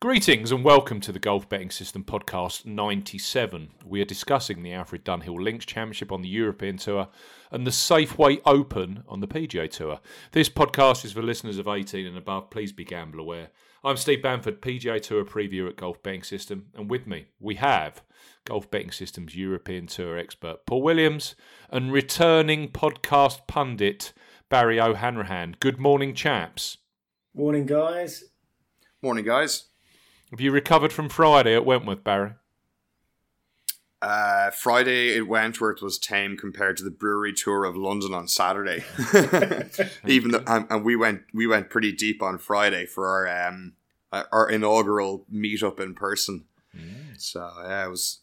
Greetings and welcome to the Golf Betting System Podcast 97. We are discussing the Alfred Dunhill Links Championship on the European Tour and the Safeway Open on the PGA Tour. This podcast is for listeners of 18 and above. Please be gamble aware. I'm Steve Bamford, PGA Tour preview at Golf Betting System, and with me we have Golf Betting System's European Tour expert Paul Williams and returning podcast pundit Barry O'Hanrahan. Good morning, chaps. Morning, guys. Morning, guys. Have you recovered from Friday at Wentworth, Barry? Uh, Friday at Wentworth was tame compared to the brewery tour of London on Saturday. Even though, um, and we went we went pretty deep on Friday for our um our inaugural meetup in person. So yeah, it was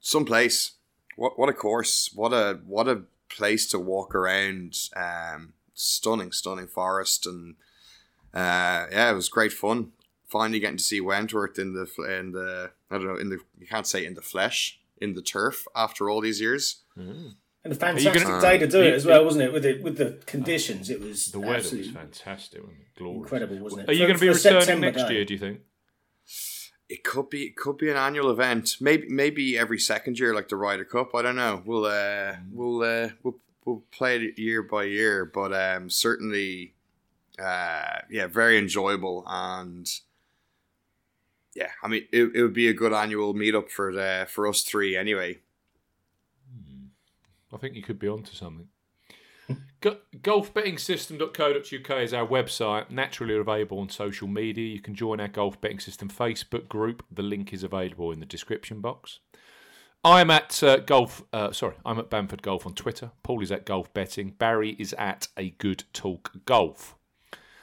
some place. What what a course! What a what a place to walk around. Um, stunning, stunning forest, and uh, yeah, it was great fun finally getting to see Wentworth in the in the I don't know in the you can't say in the flesh in the turf after all these years. Mm. And a fantastic gonna, day to do it as well, wasn't it? With it with the conditions, it was the weather was fantastic, Glorious. incredible, wasn't it? Are you going to be returning September next day. year? Do you think? It could be. It could be an annual event. Maybe maybe every second year, like the Ryder Cup. I don't know. We'll uh, we'll uh, we'll we'll play it year by year, but um, certainly, uh, yeah, very enjoyable and yeah, I mean, it, it would be a good annual meetup for the, for us three anyway. Hmm. I think you could be onto something. Go- golfbettingsystem.co.uk is our website, naturally available on social media. You can join our Golf Betting System Facebook group. The link is available in the description box. I'm at uh, golf. Uh, sorry, I'm at Bamford Golf on Twitter. Paul is at Golf Betting. Barry is at A Good Talk Golf.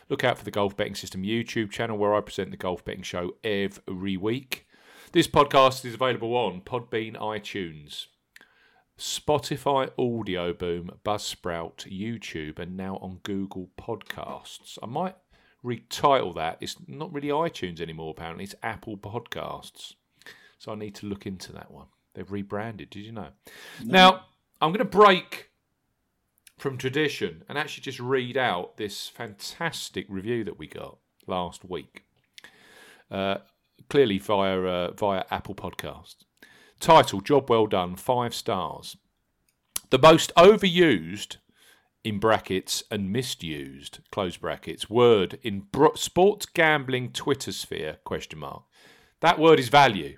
Look out for the Golf Betting System YouTube channel where I present the Golf Betting Show every week. This podcast is available on Podbean, iTunes, Spotify, Audio Boom, Buzzsprout, YouTube, and now on Google Podcasts. I might retitle that. It's not really iTunes anymore, apparently. It's Apple Podcasts. So I need to look into that one. They've rebranded. Did you know? No. Now, I'm going to break from tradition and actually just read out this fantastic review that we got last week. Uh, clearly via uh, via Apple Podcast. Title: Job well done, five stars. The most overused in brackets and misused close brackets word in bro- sports gambling Twitter sphere question mark. That word is value.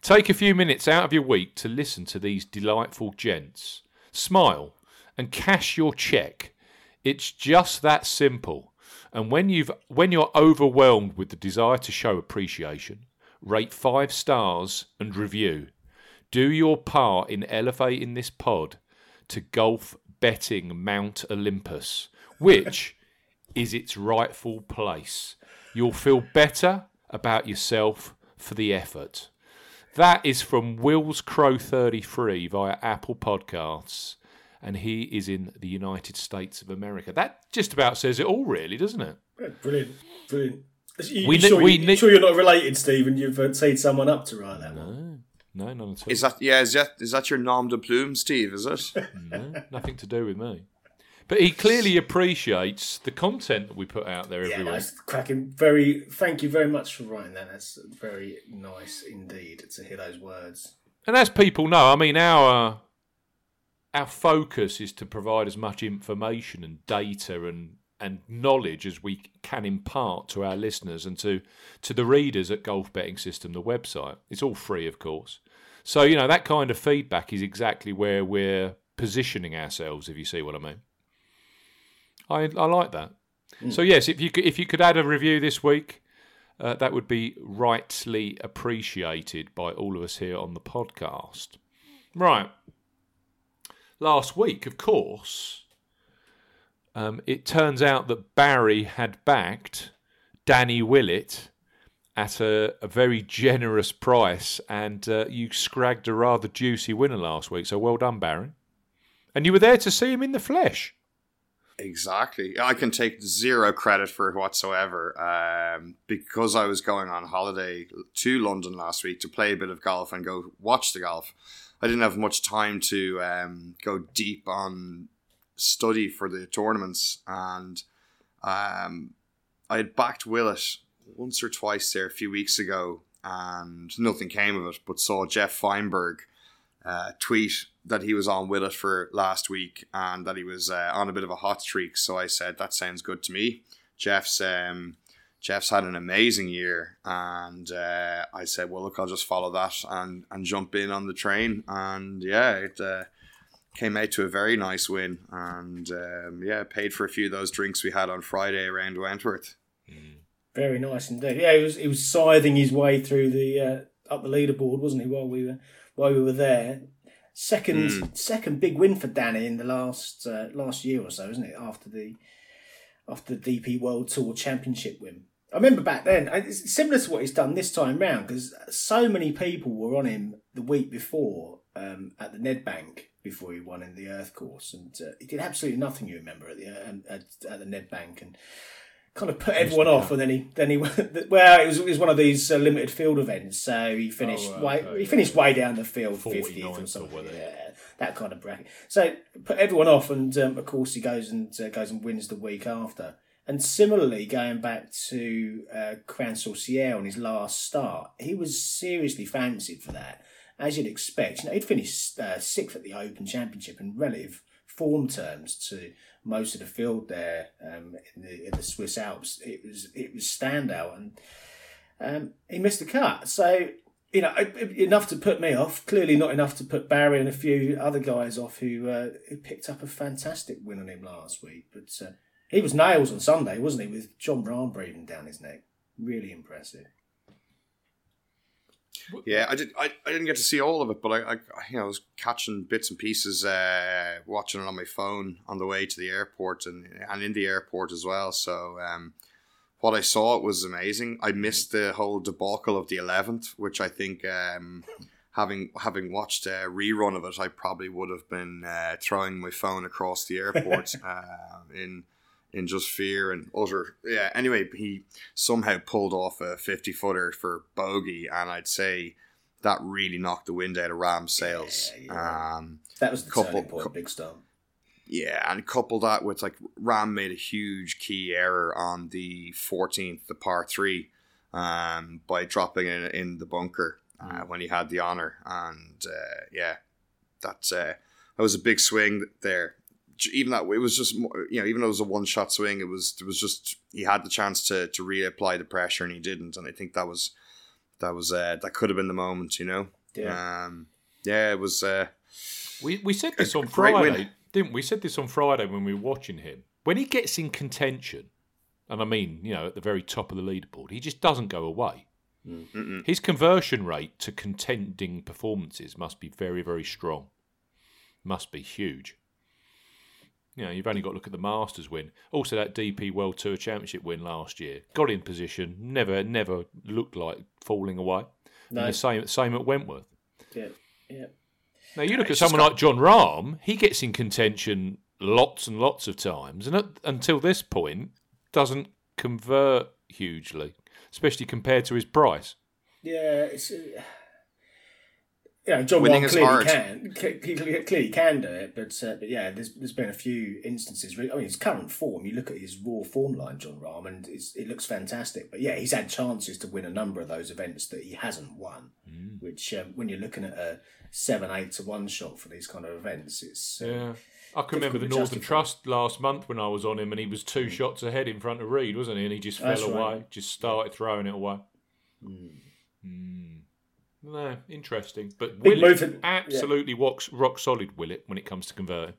Take a few minutes out of your week to listen to these delightful gents. Smile and cash your check. It's just that simple. And when you've when you're overwhelmed with the desire to show appreciation, rate 5 stars and review. Do your part in elevating this pod to golf betting Mount Olympus, which is its rightful place. You'll feel better about yourself for the effort. That is from Will's Crow 33 via Apple Podcasts and he is in the United States of America. That just about says it all, really, doesn't it? brilliant, brilliant. You, we, sure, we, you, sure you're not related, Stephen? You've uh, teed someone up to write that no. one. No, none at all. Is that yeah? Is that is that your nom de plume, Steve? Is it? no, nothing to do with me. But he clearly appreciates the content that we put out there every yeah, week. cracking. Very. Thank you very much for writing that. That's very nice indeed to hear those words. And as people know, I mean, our our focus is to provide as much information and data and and knowledge as we can impart to our listeners and to to the readers at Golf Betting System, the website. It's all free, of course. So you know that kind of feedback is exactly where we're positioning ourselves. If you see what I mean, I I like that. Mm. So yes, if you could, if you could add a review this week, uh, that would be rightly appreciated by all of us here on the podcast. Right last week, of course, um, it turns out that Barry had backed Danny Willett at a, a very generous price, and uh, you scragged a rather juicy winner last week. So well done, Barry. And you were there to see him in the flesh. Exactly. I can take zero credit for it whatsoever um, because I was going on holiday to London last week to play a bit of golf and go watch the golf. I didn't have much time to um, go deep on study for the tournaments, and um, I had backed Willett once or twice there a few weeks ago, and nothing came of it. But saw Jeff Feinberg uh, tweet that he was on with it for last week and that he was uh, on a bit of a hot streak. So I said that sounds good to me. Jeff's um, Jeff's had an amazing year, and uh, I said, well, look, I'll just follow that and and jump in on the train, and yeah, it. Uh, came out to a very nice win and um, yeah paid for a few of those drinks we had on friday around wentworth Very nice indeed. Yeah, he was he was scything his way through the uh, up the leaderboard, wasn't he? While we were while we were there. Second second big win for Danny in the last uh, last year or so, isn't it? After the after the DP World Tour Championship win. I remember back then. It's similar to what he's done this time round because so many people were on him the week before um, at the Nedbank before he won in the Earth course, and uh, he did absolutely nothing. You remember at the um, at, at the Nedbank and kind of put everyone off, and then he then he well, it was, it was one of these uh, limited field events, so he finished right, way he yeah. finished way down the field, 49th fiftieth or something, yeah, that kind of bracket. So put everyone off, and um, of course he goes and uh, goes and wins the week after. And similarly, going back to uh, Crans-sur-Sierre on his last start, he was seriously fancied for that, as you'd expect. You know, he'd finished uh, sixth at the Open Championship in relative form terms to most of the field there um, in the in the Swiss Alps. It was it was standout, and um, he missed the cut. So you know, enough to put me off. Clearly, not enough to put Barry and a few other guys off who uh, who picked up a fantastic win on him last week. But uh, he was nails on Sunday, wasn't he? With Jon Rahm breathing down his neck, really impressive. Yeah, I did. I, I didn't get to see all of it, but I, I you know I was catching bits and pieces, uh, watching it on my phone on the way to the airport and and in the airport as well. So um, what I saw was amazing. I missed the whole debacle of the eleventh, which I think um, having having watched a rerun of it, I probably would have been uh, throwing my phone across the airport uh, in in just fear and utter yeah. Anyway, he somehow pulled off a fifty footer for bogey, and I'd say that really knocked the wind out of Rahm's sails. Yeah, yeah. Um, That was the Couple- turning point, cou- big start. yeah, and couple that with like Ram made a huge key error on the 14th, the par three, um, by dropping in in the bunker uh, when he had the honor, and uh, yeah, that's uh, that was a big swing there. J- Even that it was just you know even though it was a one shot swing, it was it was just he had the chance to to reapply the pressure and he didn't, and I think that was that was uh, that could have been the moment, you know. Yeah. Um, yeah, it was. Uh, We we said this A on Friday, win. didn't we? We said this on Friday when we were watching him. When he gets in contention, and I mean, you know, at the very top of the leaderboard, he just doesn't go away. mm-mm. His conversion rate to contending performances must be very, very strong. Must be huge. You know, you've only got to look at the Masters win. Also, that DP World Tour Championship win last year. Got in position, never, never looked like falling away. No, the same, same at Wentworth. yeah, yeah. Now you look at it's just someone like Jon Rahm; he gets in contention lots and lots of times, and at, until this point, doesn't convert hugely, especially compared to his price. Yeah, it's. Uh, you know, John Winning Rahm clearly can, c- he clearly clearly can do it, but uh, but yeah, there's there's been a few instances. I mean, his current form. You look at his raw form line, Jon Rahm, and it's, it looks fantastic. But yeah, he's had chances to win a number of those events that he hasn't won. Mm. Which, um, when you're looking at a seven, eight to one shot for these kind of events, it's uh, Yeah, I can remember the Northern. Trust last month when I was on him, and he was two shots ahead in front of Reed, wasn't he? And he just fell That's right. away, just started throwing it away. mm. No, interesting, but Big Willett, move for- absolutely rock, rock solid. Willett when it comes to converting,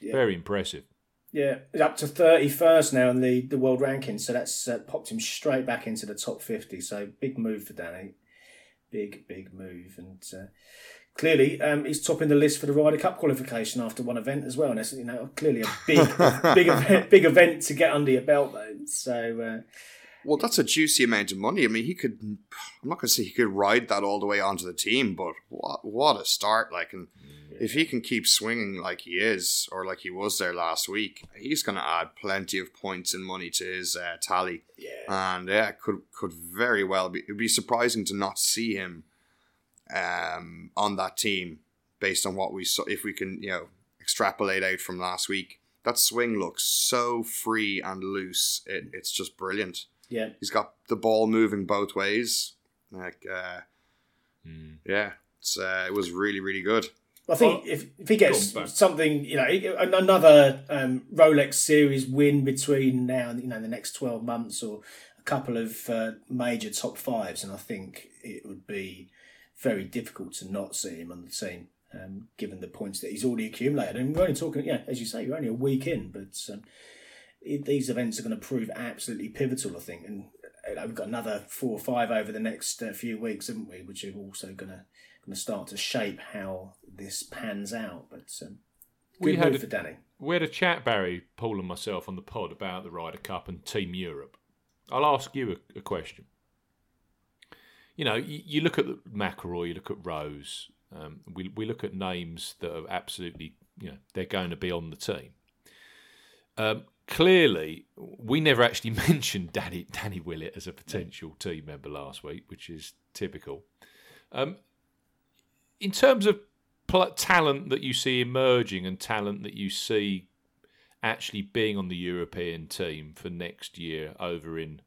Yeah. very impressive. Yeah, he's up to thirty first now in the, the world ranking, so that's uh, popped him straight back into the top fifty. So big move for Danny, big big move, and uh, clearly um, he's topping the list for the Ryder Cup qualification after one event as well. And that's you know clearly a big big event, big event to get under your belt though. So uh, Well, that's a juicy amount of money. I mean, he could. I'm not going to say he could ride that all the way onto the team, but what what a start! Like, and if he can keep swinging like he is, or like he was there last week, he's going to add plenty of points and money to his uh, tally. yeah, And yeah, could could very well be. It'd be surprising to not see him um, on that team based on what we saw. If we can, you know, extrapolate out from last week, that swing looks so free and loose. It, it's just brilliant. Yeah. He's got the ball moving both ways. Like, uh, Mm. yeah, it's, uh, it was really, really good. I think Well, if if he gets go on, Ben. something, you know, another um, Rolex Series win between now and you know the next twelve months, or a couple of uh, major top fives, and I think it would be very difficult to not see him on the team, um, given the points that he's already accumulated. And we're only talking, yeah, as you say, you're only a week in, but um, it, these events are going to prove absolutely pivotal, I think. And uh, we've got another four or five over the next uh, few weeks, haven't we? Which are also going to going to start to shape how this pans out. But um, We good had a- for Danny. We had a chat, Barry, Paul, and myself on the pod about the Ryder Cup and Team Europe. I'll ask you a, a question. You know, you, you look at McIlroy, you look at Rose. Um, we we look at names that are absolutely, you know, they're going to be on the team. Um, clearly, we never actually mentioned Danny Danny Willett as a potential team member last week, which is typical. Um, in terms of pl- talent that you see emerging and talent that you see actually being on the European team for next year over in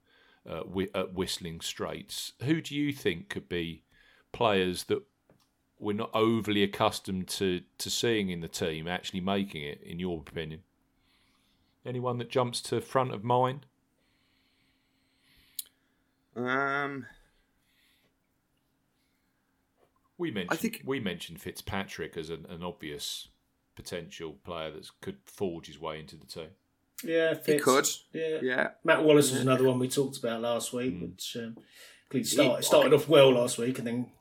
uh, at Whistling Straits, who do you think could be players that we're not overly accustomed to, to seeing in the team actually making it, in your opinion? Anyone that jumps to front of mind? Um, We mentioned I think- we mentioned Fitzpatrick as an, an obvious potential player that could forge his way into the team. Yeah, he could. Yeah. Yeah. Matt Wallace was another one we talked about last week, Mm. which um, he started, started off well last week and then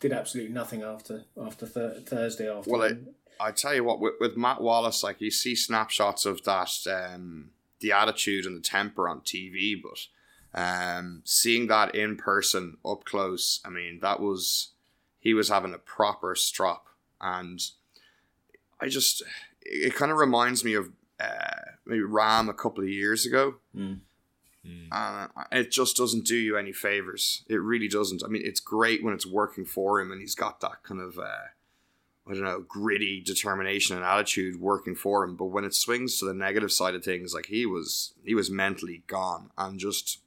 did absolutely nothing after after th- Thursday after. Well, I- I tell you what, with, with Matt Wallace, like you see snapshots of that, um, the attitude and the temper on TV, but um, seeing that in person up close, I mean, that was he was having a proper strop, and I just it, kind of reminds me of uh, maybe Rahm a couple of years ago. Mm. Uh, it just doesn't do you any favors. It really doesn't. I mean, it's great when it's working for him and he's got that kind of, uh, I don't know, gritty determination and attitude working for him. But when it swings to the negative side of things, like he was, he was mentally gone and just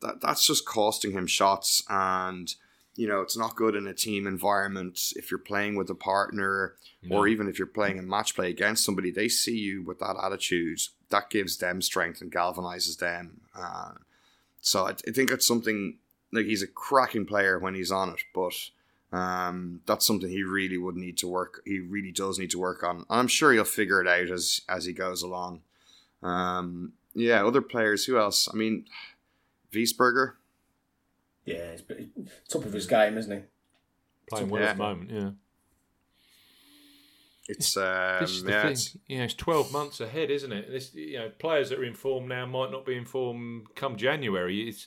that that's just costing him shots. And you know, it's not good in a team environment if you're playing with a partner No. or even if you're playing a match play against somebody, they see you with that attitude. That gives them strength and galvanizes them. Uh, so I, I think it's something like he's a cracking player when he's on it, but um, that's something he really would need to work. He really does need to work on. I'm sure he'll figure it out as as he goes along. Um, yeah, other players. Who else? I mean, Wiesberger. yeah, he's pretty- top of his game, isn't he? playing well Yeah. at the moment. Yeah, It's um, this is the yeah, thing. it's- Yeah, it's twelve months ahead, isn't it? This, you know, players that are informed now might not be informed come January. It's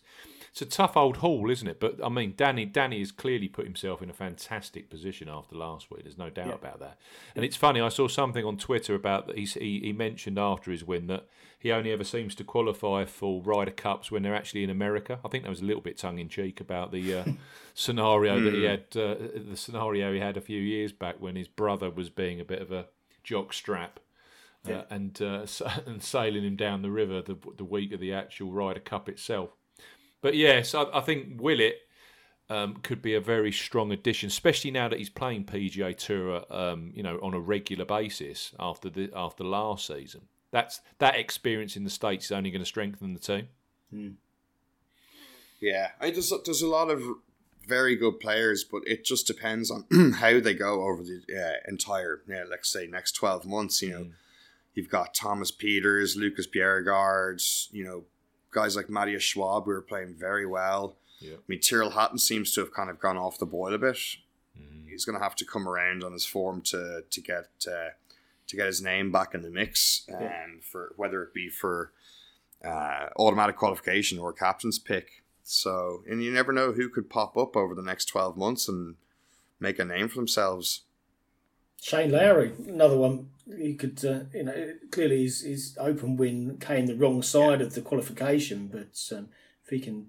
it's a tough old haul, isn't it? But I mean, Danny Danny has clearly put himself in a fantastic position after last week. There's no doubt Yeah. about that. And it's funny. I saw something on Twitter about that. He, he mentioned after his win that he only ever seems to qualify for Ryder Cups when they're actually in America. I think that was a little bit tongue in cheek about the uh, scenario that he had, uh, the scenario he had a few years back when his brother was being a bit of a jock strap. Uh, and uh, and sailing him down the river the the week of the actual Ryder Cup itself. But yes, I, I think Willett um, could be a very strong addition, especially now that he's playing PGA Tour, um, you know, on a regular basis after the after last season. That's that experience in the states is only going to strengthen the team. Yeah, I just there's a lot of very good players, but it just depends on how they go over the uh, entire, yeah, let's say next twelve months. You know, you've got Thomas Pieters, Lucas Bjerregaard, you know, guys like Matthias Schwab who are playing very well. Yeah. I mean, Tyrrell Hatton seems to have kind of gone off the boil a bit. He's going to have to come around on his form to to get uh, to get his name back in the mix, um, Yeah. for whether it be for uh, automatic qualification or captain's pick. So, and you never know who could pop up over the next twelve months and make a name for themselves. Shane Lowry, another one. He could, uh, you know, clearly his, his open win came the wrong side of the qualification, but um, if he can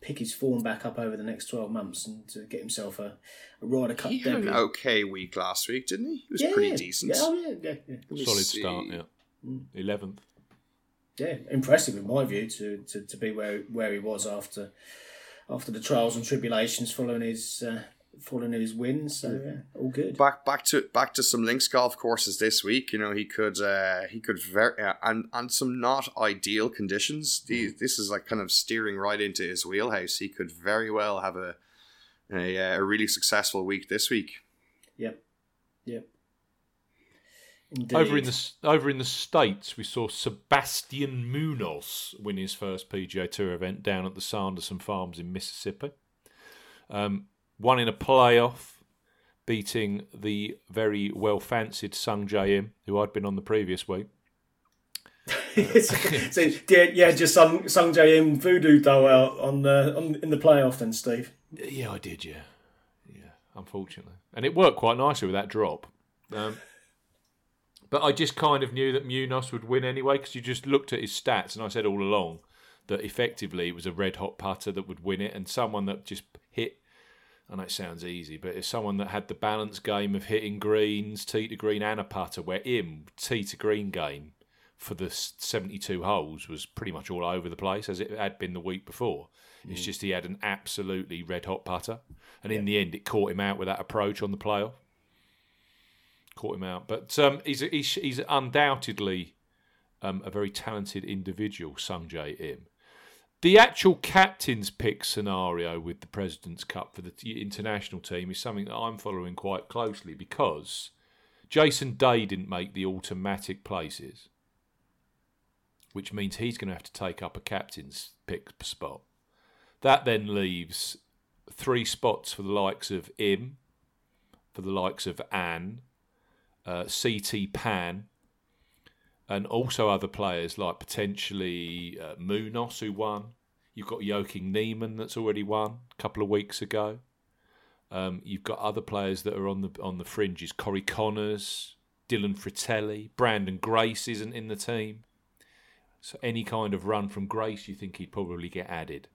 pick his form back up over the next 12 months and uh, get himself a, a Ryder Cup He had an okay week last week, didn't he? He was yeah, pretty yeah. decent. Yeah, oh, yeah, yeah, yeah. Solid see. start, yeah. Mm. Eleventh. yeah, impressive in my view to, to, to be where where he was after after the trials and tribulations following his uh, following his wins. So yeah, all good. Back back to back to some links golf courses this week. You know he could uh, he could very uh, and and some not ideal conditions. These, Mm. this is like kind of steering right into his wheelhouse. He could very well have a a, uh, a really successful week this week. Yep, yep. Indeed. Over in the over in the states, we saw Sebastian Munoz win his first PGA Tour event down at the Sanderson Farms in Mississippi. Um, won in a playoff, beating the very well fancied Sung Jae Im, who I'd been on the previous week. so yeah, yeah, just Sung Sung Jae Im voodoo doll out on the on in the playoff then, Steve. Yeah, I did. Yeah, yeah. Unfortunately, and it worked quite nicely with that drop. Um, but I just kind of knew that Munoz would win anyway because you just looked at his stats, and I said all along that effectively it was a red hot putter that would win it, and someone that just hit. I know it sounds easy, but it's someone that had the balance game of hitting greens, tee to green, and a putter. Where Im tee to green game for the 72 holes was pretty much all over the place as it had been the week before. It's just he had an absolutely red hot putter, and in the end, it caught him out with that approach on the playoff. Caught him out, but um, he's he's he's undoubtedly um, a very talented individual, Sung Jae Im. The actual captain's pick scenario with the President's Cup for the international team is something that I'm following quite closely because Jason Day didn't make the automatic places, which means he's going to have to take up a captain's pick spot. That then leaves three spots for the likes of Im, for the likes of An, uh, CT Pan, and also other players like potentially uh, Munoz, who won. You've got Joachim Niemann that's already won a couple of weeks ago. Um, you've got other players that are on the on the fringes. Corey Conners, Dylan Frittelli, Branden Grace isn't in the team. So any kind of run from Grace, you think he'd probably get added.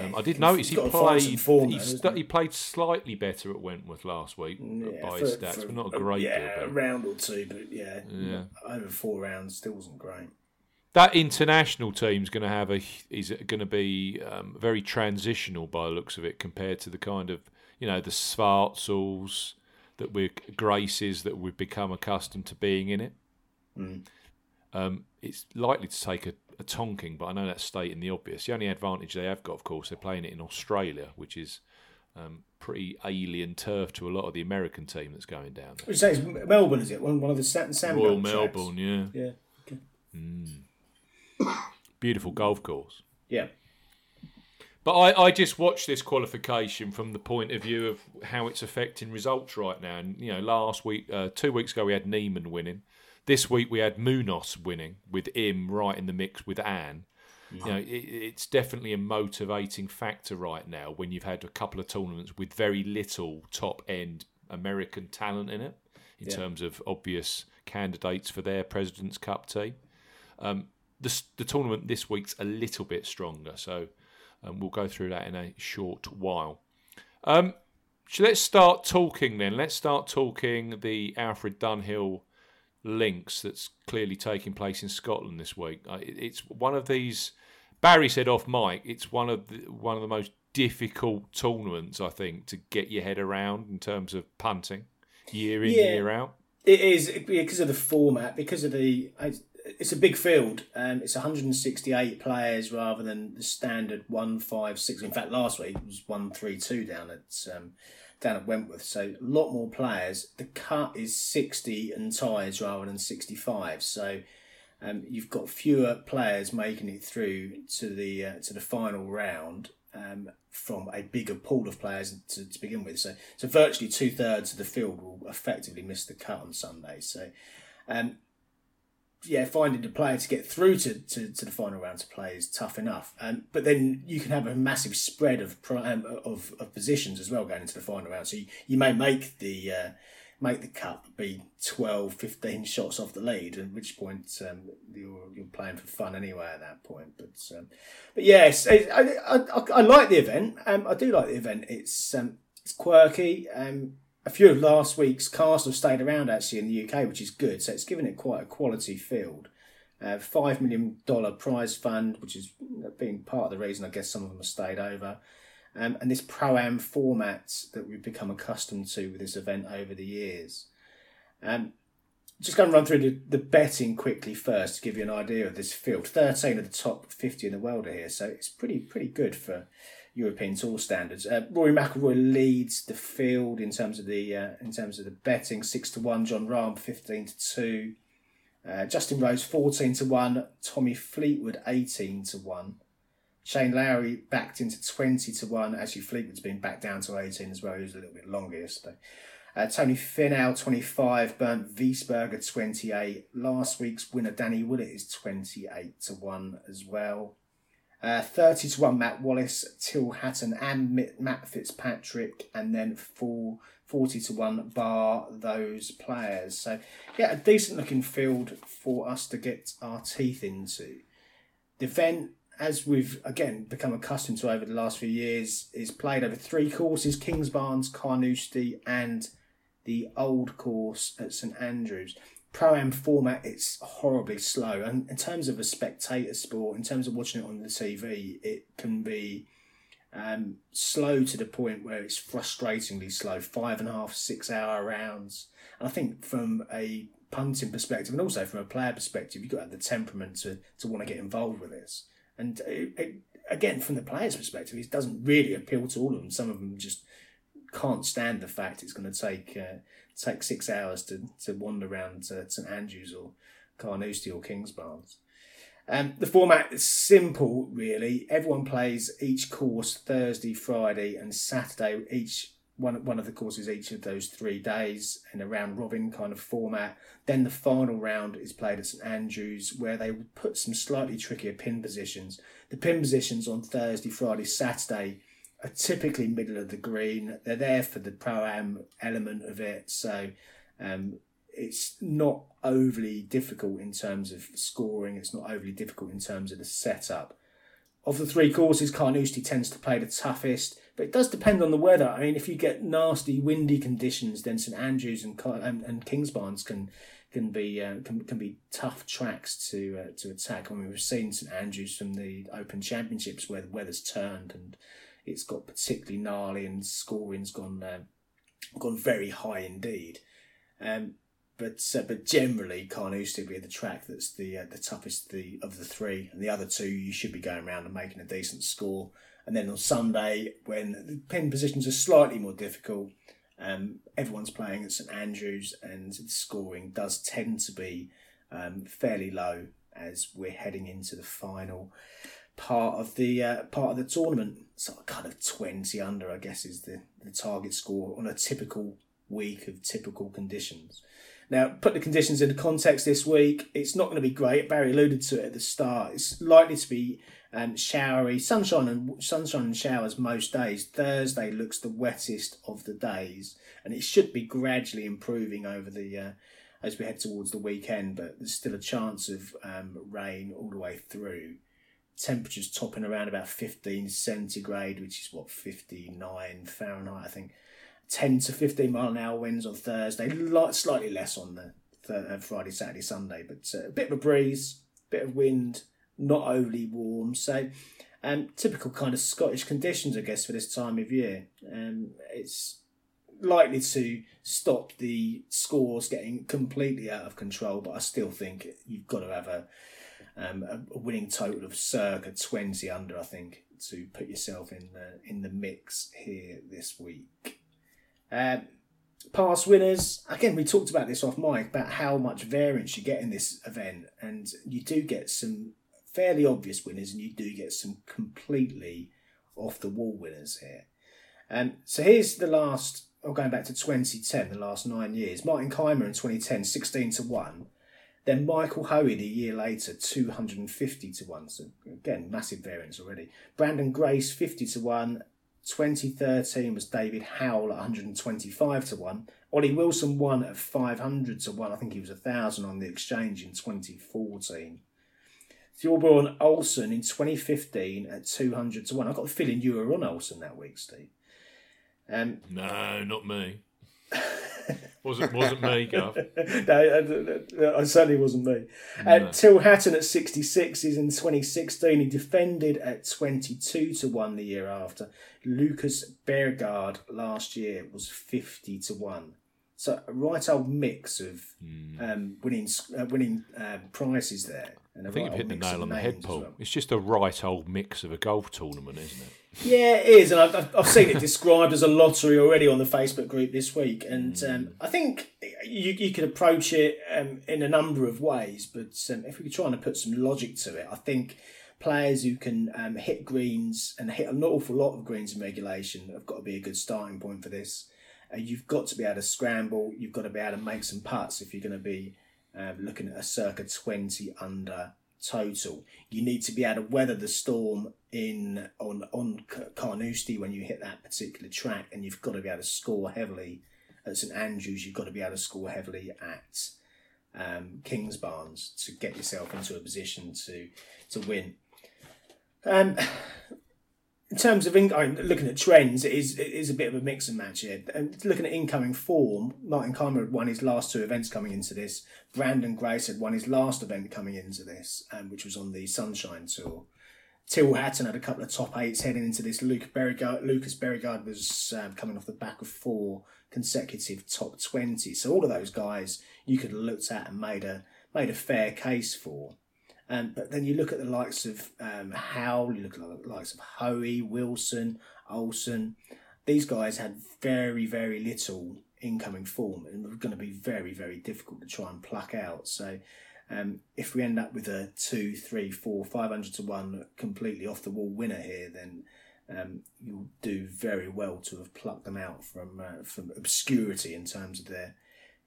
Um, I did notice he got to find some played. form he, st- he? played slightly better at Wentworth last week Yeah, by for- his stats, for but not a great yeah, deal a round or two, but yeah, Yeah. over four rounds still wasn't great. that international team's going to have a is going to be um, very transitional by the looks of it compared to the kind of you know the Schwarzels that we're Graces that we've become accustomed to being in it. Mm. Um, it's likely to take a, a tonking, but I know that's stating the obvious. The only advantage they have got, of course, they're playing it in Australia, which is um, pretty alien turf to a lot of the American team that's going down there. You say it's Melbourne? Is it one one of the Sand Royal tracks? Melbourne, yeah, Yeah, okay. beautiful golf course. yeah. But I, I just watched this qualification from the point of view of how it's affecting results right now. And you know, last week, uh, two weeks ago, we had Niemann winning. This week we had Munoz winning with Im right in the mix with An. You know, it, it's definitely a motivating factor right now when you've had a couple of tournaments with very little top end American talent in it, in Yeah. terms of obvious candidates for their President's Cup team. Um, the, the tournament this week's a little bit stronger, so um, we'll go through that in a short while. Um, so let's start talking then. Let's start talking the Alfred Dunhill links that's clearly taking place in Scotland this week. It's one of these. Barry said off mic, it's one of the, one of the most difficult tournaments I think to get your head around in terms of punting year in Yeah. year out. It is because of the format, because of the. It's a big field. Um, it's 168 players rather than the standard 156. In fact, last week it was 132 down at um, down at Wentworth. So a lot more players. The cut is 60 and ties rather than 65. So um, you've got fewer players making it through to the uh, to the final round um, from a bigger pool of players to, to begin with. So so virtually two thirds of the field will effectively miss the cut on Sunday. So um, yeah, finding the player to get through to, to, to the final round to play is tough enough. Um, but then you can have a massive spread of um, of, of positions as well going into the final round. So you, you may make the uh, make the cut be 12, 15 shots off the lead, at which point um, you're, you're playing for fun anyway at that point. But um, but yes, I, I, I, I like the event. Um, I do like the event. It's um, it's quirky. Um, a few of last week's cast have stayed around actually in the UK, which is good. So it's given it quite a quality field. Uh, $5 million prize fund, which has been part of the reason I guess some of them have stayed over. Um, and this pro am format that we've become accustomed to with this event over the years. Um, just going to run through the, the betting quickly first to give you an idea of this field. 13 of the top 50 in the world are here, so it's pretty pretty good for European Tour standards. Uh, Rory McIlroy leads the field in terms of the uh, in terms of the betting, six to one. Jon Rahm fifteen to two. Uh, Justin Rose fourteen to one. Tommy Fleetwood eighteen to one. Shane Lowry backed into twenty to one. Actually, Fleetwood's been back down to eighteen as well. He was a little bit longer yesterday. Uh, Tony Finau 25, Bernd Wiesberger 28. Last week's winner Danny Willett is 28 to 1 as well. Uh, 30 to 1 Matt Wallace, Tyrrell Hatton and Matt Fitzpatrick, and then full 40 to 1 bar those players. So, yeah, a decent looking field for us to get our teeth into. The event, as we've again become accustomed to over the last few years, is played over three courses Kings Kingsbarns, Carnoustie, and the old course at St Andrews pro am format it's horribly slow. And in terms of a spectator sport in terms of watching it on the tv it can be um, slow to the point where it's frustratingly slow. Five and a half six hour rounds. And i think from a punting perspective and also from a player perspective you've got to have the temperament to, to want to get involved with this. And it, it, again from the player's perspective it doesn't really appeal to all of them. Some of them just can't stand the fact it's going to take uh, take six hours to, to wander around to St Andrews or Carnoustie or Kingsbarns. Um, the format is simple, really. Everyone plays each course Thursday, Friday, and Saturday. Each one one of the courses each of those three days in a round robin kind of format. Then the final round is played at St Andrews, where they put some slightly trickier pin positions. The pin positions on Thursday, Friday, Saturday are typically middle of the green. They're there for the pro am element of it, so um, it's not overly difficult in terms of scoring. It's not overly difficult in terms of the setup. Of the three courses, Carnoustie tends to play the toughest, but it does depend on the weather. I mean, if you get nasty, windy conditions, then St Andrews and and, and Kingsbarns can can be uh, can, can be tough tracks to uh, to attack. I mean, we've seen St Andrews from the Open Championships where the weather's turned and it's got particularly gnarly and scoring's gone uh, gone very high indeed. Um, but uh, but generally, Carnoustie will be the track that's the uh, the toughest the of the three, and the other two you should be going around and making a decent score. And then on Sunday, when the pin positions are slightly more difficult, um, everyone's playing at St Andrews, and the scoring does tend to be um, fairly low as we're heading into the final part of the uh, part of the tournament. So kind of twenty under, I guess, is the, the target score on a typical week of typical conditions. Now, put the conditions into context this week. It's not going to be great. Barry alluded to it at the start. It's likely to be um, showery, sunshine and sunshine and showers most days. Thursday looks the wettest of the days, and it should be gradually improving over the uh, as we head towards the weekend. But there's still a chance of um, rain all the way through temperatures topping around about 15 centigrade, which is what 59 Fahrenheit, I think. 10 to 15 mile an hour winds on Thursday, slightly less on the uh, Friday, Saturday, Sunday, but uh, a bit of a breeze, bit of wind, not overly warm. So, um, typical kind of Scottish conditions, I guess, for this time of year. Um, it's likely to stop the scores getting completely out of control, but I still think you've got to have a um, a, winning total of circa 20 under, I think, to put yourself in the, in the mix here this week. Um, past winners, again, we talked about this off mic about how much variance you get in this event, and you do get some fairly obvious winners, and you do get some completely off the wall winners here. Um, so here's the last, or going back to 2010, the last nine years. Martin Kaymer in 2010, 16 to 1. Then Michael Hoey a year later, 250 to 1. So again, massive variance already. Branden Grace, 50 to 1. 2013 was David Howell at 125 to 1. Ollie Wilson won at 500 to 1. I think he was 1,000 on the exchange in 2014. Thorbjorn Olesen in 2015 at 200 to 1. I've got the feeling you were on Olesen that week, Steve. Um, no, not me. wasn't wasn't me, Gov. no, I, certainly wasn't me. Uh, no. Uh, Tyrrell Hatton at 66 is in 2016. He defended at 22 to 1 the year after. Lucas Bjerregaard last year was 50 to 1. So a right old mix of mm. um, winning uh, winning um, prizes there. I think right you've hit the nail on the head, Paul. Well. It's just a right old mix of a golf tournament, isn't it? Yeah, it is, and I've, I've seen it described as a lottery already on the Facebook group this week, and mm. um, I think you you could approach it um, in a number of ways, but um, if we could try and put some logic to it, I think players who can um, hit greens and hit an awful lot of greens in regulation have got to be a good starting point for this. Uh, you've got to be able to scramble. You've got to be able to make some putts if you're going to be uh, looking at a circa 20 under total. You need to be able to weather the storm in on on Carnoustie when you hit that particular track, and you've got to be able to score heavily at St Andrews. You've got to be able to score heavily at um, Kingsbarns to get yourself into a position to to win. Um, in terms of in, looking at trends, it is, it is a bit of a mix and match here. And looking at incoming form, Martin Kaymer had won his last two events coming into this. Branden Grace had won his last event coming into this, um, which was on the Sunshine Tour. Tyrrell Hatton had a couple of top eights heading into this. Luke Bjerregaard, Lucas Bjerregaard was um, coming off the back of four consecutive top 20. So all of those guys you could have looked at and made a made a fair case for. Um, but then you look at the likes of um, Howell, you look at the likes of Hoey, Wilson, Olesen. These guys had very, very little incoming form and were going to be very, very difficult to try and pluck out. So um, if we end up with a two, three, four, five hundred to one completely off the wall winner here, then um, you'll do very well to have plucked them out from uh, from obscurity in terms of their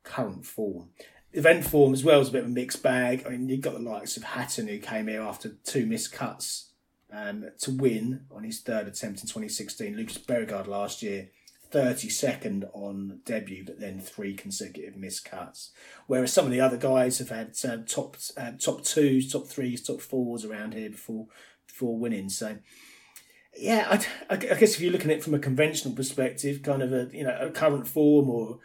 current form event form as well is a bit of a mixed bag. I mean, you've got the likes of Hatton who came here after two missed cuts um, to win on his third attempt in 2016. Lucas Bjerregaard last year, 32nd on debut, but then three consecutive missed cuts. Whereas some of the other guys have had uh, top uh, top twos, top threes, top fours around here before before winning. So. Yeah, I, I guess if you're looking at it from a conventional perspective, kind of a you know a current form or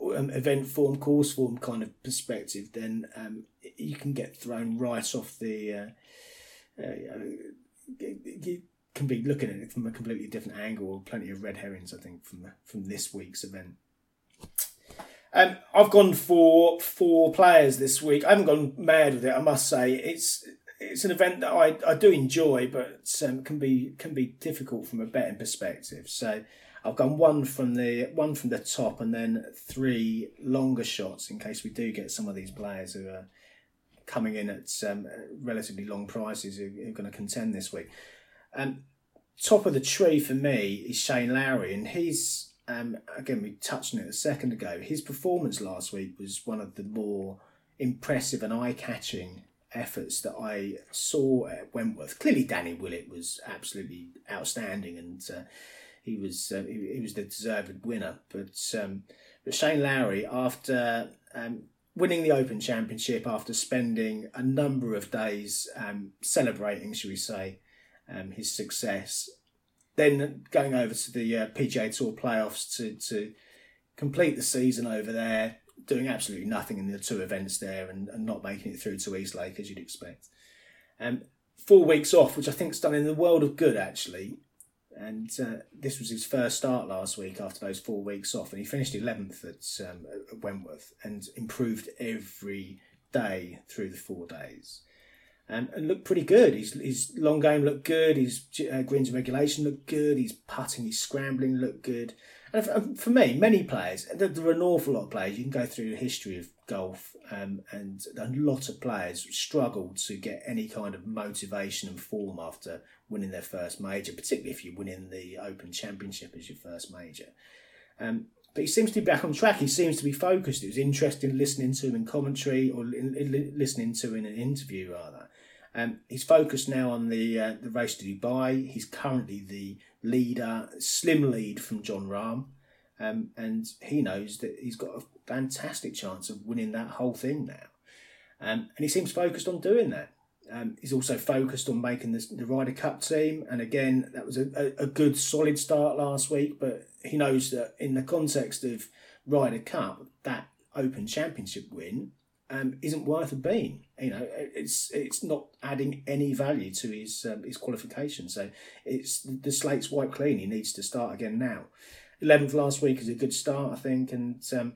um, event form, course form kind of perspective, then um, you can get thrown right off the. Uh, uh, you can be looking at it from a completely different angle. Plenty of red herrings, I think, from from this week's event. Um, I've gone for four players this week. I haven't gone mad with it, I must say. It's it's an event that I, I do enjoy, but um, can be can be difficult from a betting perspective. So I've gone one from the one from the top, and then three longer shots in case we do get some of these players who are coming in at um, relatively long prices who, who, are going to contend this week. Um, top of the tree for me is Shane Lowry, and he's um, again we touched on it a second ago. His performance last week was one of the more impressive and eye-catching efforts that I saw at Wentworth. Clearly, Danny Willett was absolutely outstanding, and uh, he was uh, he, he, was the deserved winner. But um, but Shane Lowry, after um, winning the Open Championship, after spending a number of days um, celebrating, shall we say, um, his success, then going over to the uh, PGA Tour playoffs to to complete the season over there, doing absolutely nothing in the two events there, and, and not making it through to East Lake as you'd expect. Um, four weeks off, which I think's done in the world of good actually and uh, this was his first start last week after those four weeks off, and he finished 11th at, um, at Wentworth and improved every day through the four days. Um, and looked pretty good. His, his long game looked good. His uh, greens and regulation looked good. His putting, his scrambling looked good. And for, for me, many players, there are an awful lot of players. You can go through the history of golf, um, and a lot of players struggle to get any kind of motivation and form after winning their first major, particularly if you're winning the Open Championship as your first major. Um, but he seems to be back on track. He seems to be focused. It was interesting listening to him in commentary or in, in, listening to him in an interview rather. Um, he's focused now on the uh, the race to Dubai. He's currently the leader, slim lead from Jon Rahm, um, and he knows that he's got a fantastic chance of winning that whole thing now. Um, and he seems focused on doing that. Um, he's also focused on making this, the Ryder Cup team, and again, that was a, a, good solid start last week. But he knows that in the context of Ryder Cup, that Open Championship win, um, isn't worth a bean. You know, it's it's not adding any value to his um, his qualification. So it's the slate's wiped clean. He needs to start again now. Eleventh last week is a good start, I think, and um,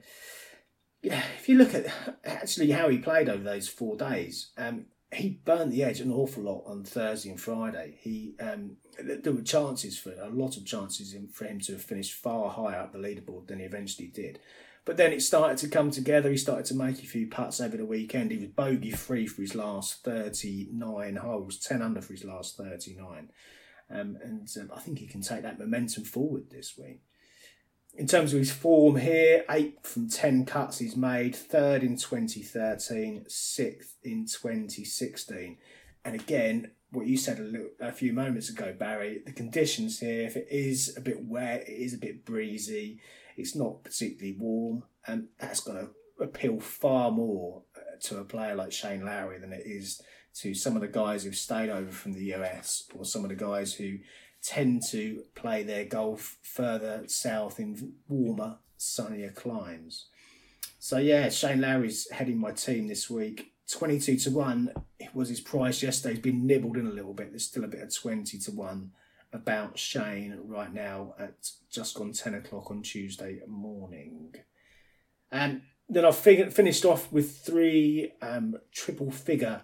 yeah, if you look at actually how he played over those four days, um, he burned the edge an awful lot on Thursday and Friday. He um, there were chances for a lot of chances for him to have finished far higher up the leaderboard than he eventually did. But then it started to come together. He started to make a few putts over the weekend. He was bogey free for his last 39 holes, 10 under for his last 39. Um, and um, I think he can take that momentum forward this week. In terms of his form here, eight from 10 cuts he's made, third in 2013, sixth in 2016. And again, what you said a, little, a few moments ago, Barry, the conditions here, if it is a bit wet, it is a bit breezy, it's not particularly warm, and that's going to appeal far more uh, to a player like Shane Lowry than it is to some of the guys who've stayed over from the US or some of the guys who tend to play their golf further south in warmer, sunnier climes. So yeah, Shane Lowry's heading my team this week. 22 to 1 was his price yesterday. He's been nibbled in a little bit. There's still a bit of 20 to 1 about Shane right now at just gone 10 o'clock on Tuesday morning. And then I've fig- finished off with three um, triple figure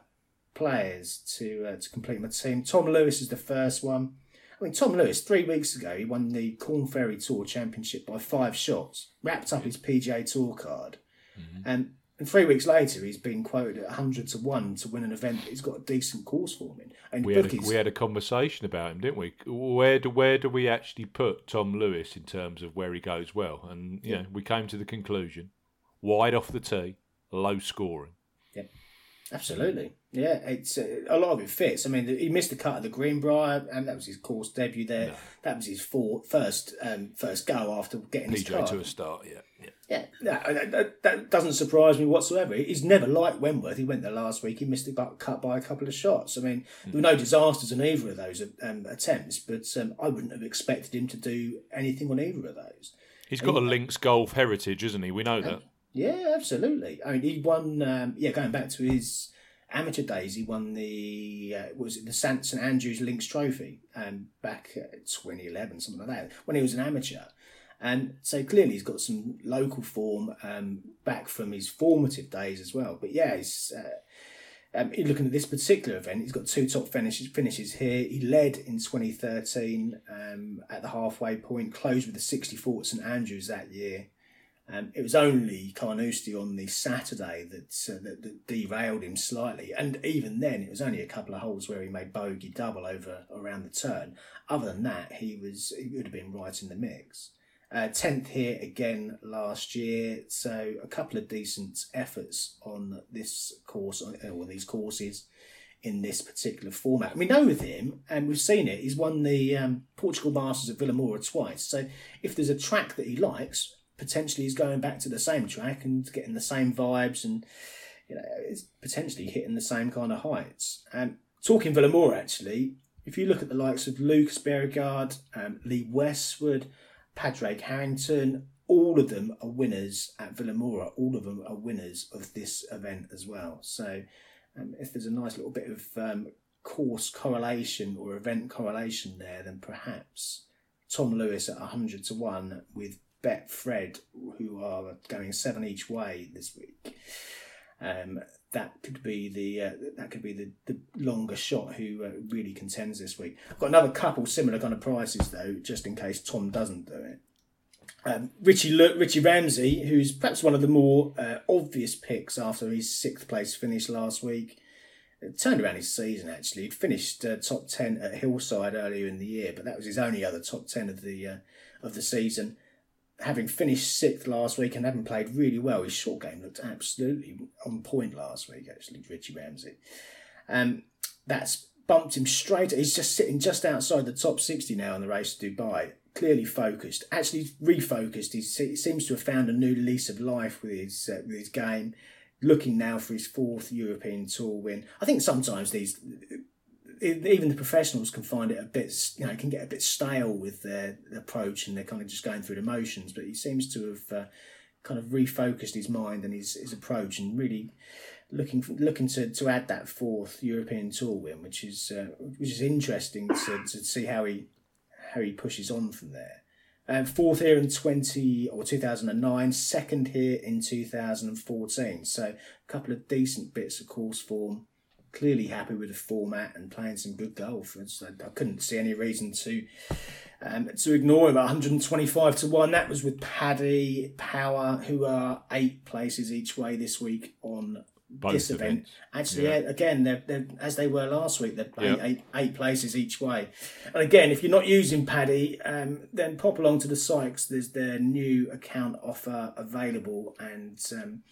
players to uh, to complete my team. Tom Lewis is the first one. I mean, Tom Lewis, three weeks ago, he won the Korn Ferry Tour Championship by five shots, wrapped up his PGA Tour card. Mm-hmm. And and three weeks later, he's been quoted at 100 to 1 to win an event that he's got a decent course for him in. And we, had a, we had a conversation about him, didn't we? Where do, where do we actually put Tom Lewis in terms of where he goes well? And, you yeah. know, we came to the conclusion wide off the tee, low scoring. Yeah, absolutely. Yeah, it's uh, a lot of it fits. I mean, he missed the cut of the Greenbrier, and that was his course debut there. No. That was his four, first um, first go after getting PJ his to a start. Yeah, yeah. Yeah, that, that, doesn't surprise me whatsoever. He's never like Wentworth. He went there last week. He missed the cut by a couple of shots. I mean, mm. there were no disasters in either of those um, attempts, but um, I wouldn't have expected him to do anything on either of those. He's got and, a links golf heritage, isn't he? We know that. Yeah, absolutely. I mean, he won. Um, yeah, going back to his amateur days, he won the uh, was it the St Andrews Links Trophy um, back 2011, something like that, when he was an amateur. And so clearly he's got some local form um, back from his formative days as well. But yeah, he's uh, um, looking at this particular event. He's got two top finishes, finishes here. He led in 2013 um, at the halfway point, closed with the 64 at St Andrews that year. Um, it was only Carnoustie on the Saturday that, uh, that, that derailed him slightly, and even then, it was only a couple of holes where he made bogey double over around the turn. Other than that, he was he would have been right in the mix. Uh, tenth uh, here again last year, so a couple of decent efforts on this course uh, or these courses in this particular format. We know with him, and we've seen it. He's won the um, Portugal Masters at Vilamoura twice. So if there's a track that he likes, potentially is going back to the same track and getting the same vibes and you know it's potentially hitting the same kind of heights. And talking Vilamoura, actually, if you look at the likes of Lucas Bjerregaard, um, Lee Westwood, Padraig Harrington, all of them are winners at Vilamoura. All of them are winners of this event as well. So um, if there's a nice little bit of um, course correlation or event correlation there, then perhaps Tom Lewis at 100 to 1 with Betfred, who are going seven each way this week. Um, that could be the uh, that could be the, the longer shot who uh, really contends this week. I've got another couple similar kind of prices though, just in case Tom doesn't do it. Um, Richie Richie Ramsay, who's perhaps one of the more uh, obvious picks after his sixth place finish last week, turned around his season actually. He'd finished uh, top ten at Hillside earlier in the year, but that was his only other top ten of the uh, of the season having finished sixth last week and having played really well, his short game looked absolutely on point last week, actually, Richie Ramsay. Um, that's bumped him straight. He's just sitting just outside the top 60 now in the race to Dubai. Clearly focused, actually refocused. He seems to have found a new lease of life with his uh, with his game. Looking now for his fourth European Tour win. I think sometimes these even the professionals can find it a bit, you know, can get a bit stale with their approach and they're kind of just going through the motions. But he seems to have uh, kind of refocused his mind and his, his approach and really looking looking to, to add that fourth European Tour win, which is uh, which is interesting to, to see how he how he pushes on from there. Um, fourth here in twenty or two thousand and nine, second here in two thousand and fourteen. So a couple of decent bits of course form. Clearly happy with the format and playing some good golf. It's, I couldn't see any reason to um, to ignore him 125 to 1. That was with Paddy Power, who are eight places each way this week on Both this event. events. Actually, Yeah. again, they're, they're as they were last week. They're Yeah. eight, eight places each way. And again, if you're not using Paddy, um, then pop along to the Sykes. There's their new account offer available, and um,